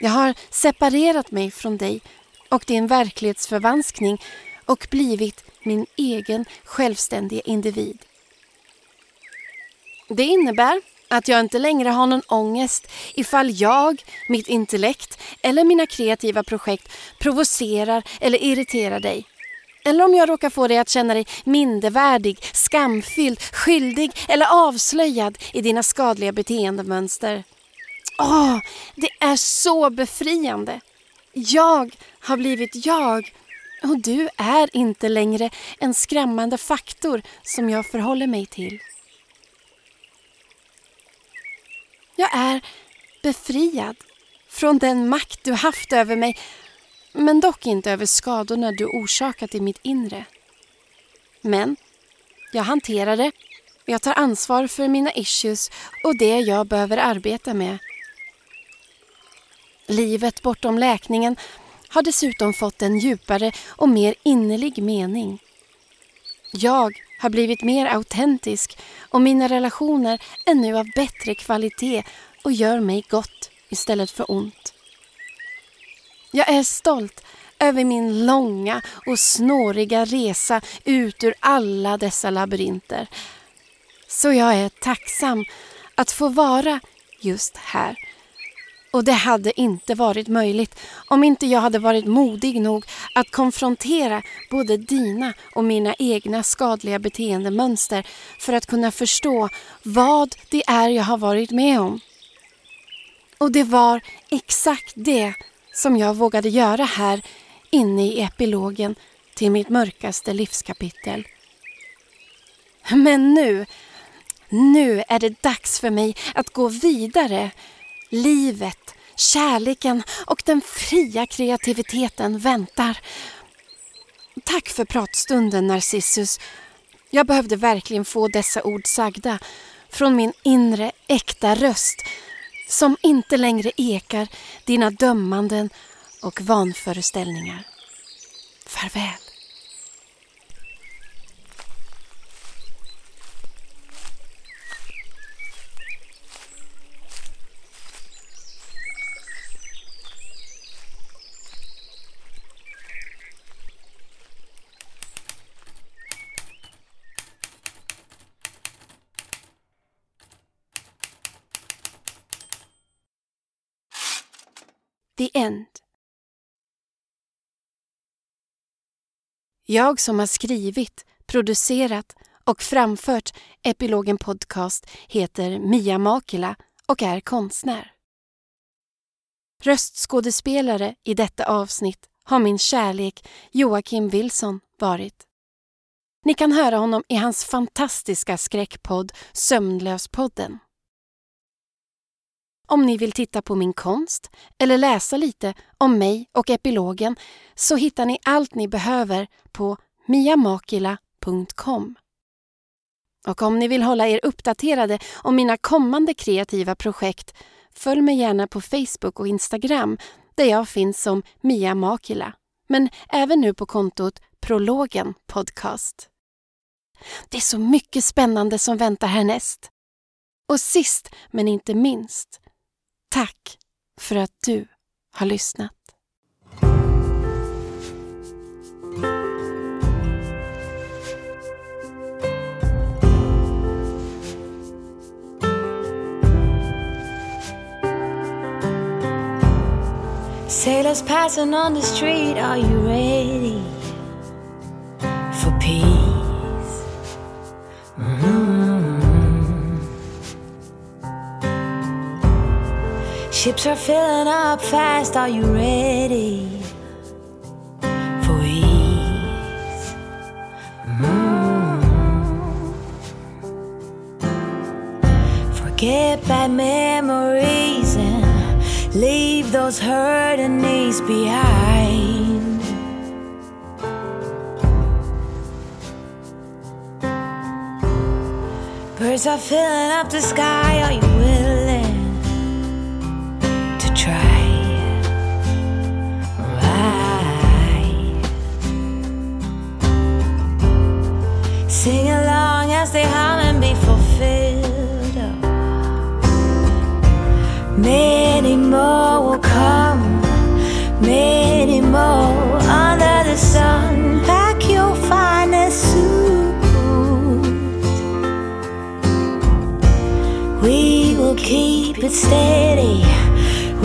Jag har separerat mig från dig och din verklighetsförvanskning och blivit min egen självständiga individ. Det innebär att jag inte längre har någon ångest ifall jag, mitt intellekt eller mina kreativa projekt provocerar eller irriterar dig. Eller om jag råkar få dig att känna dig mindervärdig, skamfylld, skyldig eller avslöjad i dina skadliga beteendemönster. Åh, det är så befriande! Jag har blivit jag och du är inte längre en skrämmande faktor som jag förhåller mig till. Jag är befriad från den makt du haft över mig men dock inte över skadorna du orsakat i mitt inre. Men jag hanterar det, jag tar ansvar för mina issues och det jag behöver arbeta med. Livet bortom läkningen har dessutom fått en djupare och mer innerlig mening. Jag har blivit mer autentisk och mina relationer är nu av bättre kvalitet och gör mig gott istället för ont. Jag är stolt över min långa och snåriga resa ut ur alla dessa labyrinter. Så jag är tacksam att få vara just här och det hade inte varit möjligt om inte jag hade varit modig nog att konfrontera både dina och mina egna skadliga beteendemönster för att kunna förstå vad det är jag har varit med om. Och det var exakt det som jag vågade göra här inne i epilogen till mitt mörkaste livskapitel. Men nu, nu är det dags för mig att gå vidare Livet, kärleken och den fria kreativiteten väntar. Tack för pratstunden Narcissus. Jag behövde verkligen få dessa ord sagda från min inre äkta röst som inte längre ekar dina dömanden och vanföreställningar. Farväl. The End. Jag som har skrivit, producerat och framfört Epilogen Podcast heter Mia Makila och är konstnär. Röstskådespelare i detta avsnitt har min kärlek Joakim Wilson varit. Ni kan höra honom i hans fantastiska skräckpodd Sömnlöspodden. Om ni vill titta på min konst eller läsa lite om mig och epilogen så hittar ni allt ni behöver på miamakila.com. Och om ni vill hålla er uppdaterade om mina kommande kreativa projekt följ mig gärna på Facebook och Instagram där jag finns som Mia Makila, men även nu på kontot Prologen Podcast. Det är så mycket spännande som väntar härnäst. Och sist men inte minst Tack för att du har lyssnat. Sailors passing on the street, are you ready for peace? Mm -hmm. Ships are filling up fast. Are you ready for ease? Mm. Forget bad memories and leave those hurting knees behind. Birds are filling up the sky. Are you willing? As they hum and be fulfilled. Many more will come, many more under the sun. Pack your finest suit. We will keep it steady.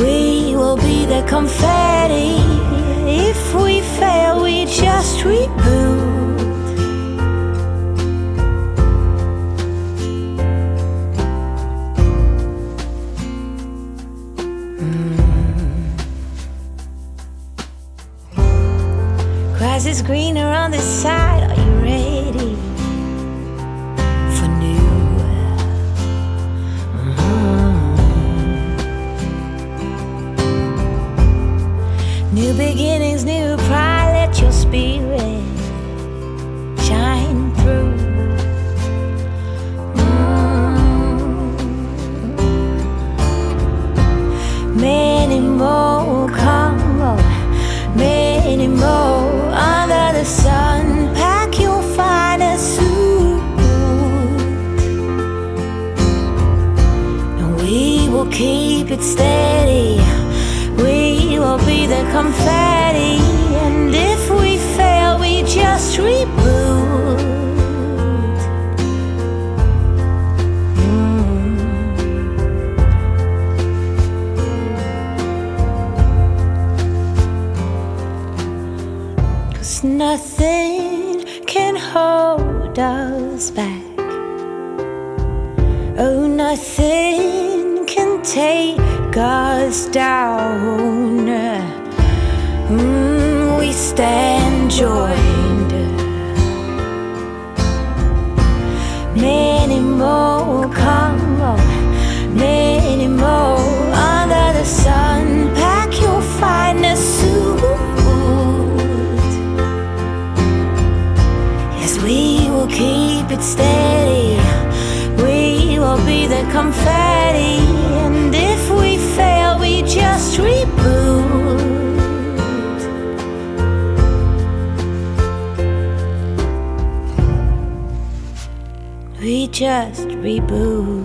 We will be the confetti. If we fail, we just reboot. Is greener on this side. Are you ready for new? Mhm. New beginnings, new pride. Let your spirit it steady. We will be the confetti, and if we fail, we just reboot. Mm. Cause nothing can hold us back. Oh, nothing can take us down. Mm, we stand joined. Many more come, many more under the sun. Pack your finest suit. Yes, we will keep it steady. We will be the confetti. Just reboot. We just reboot.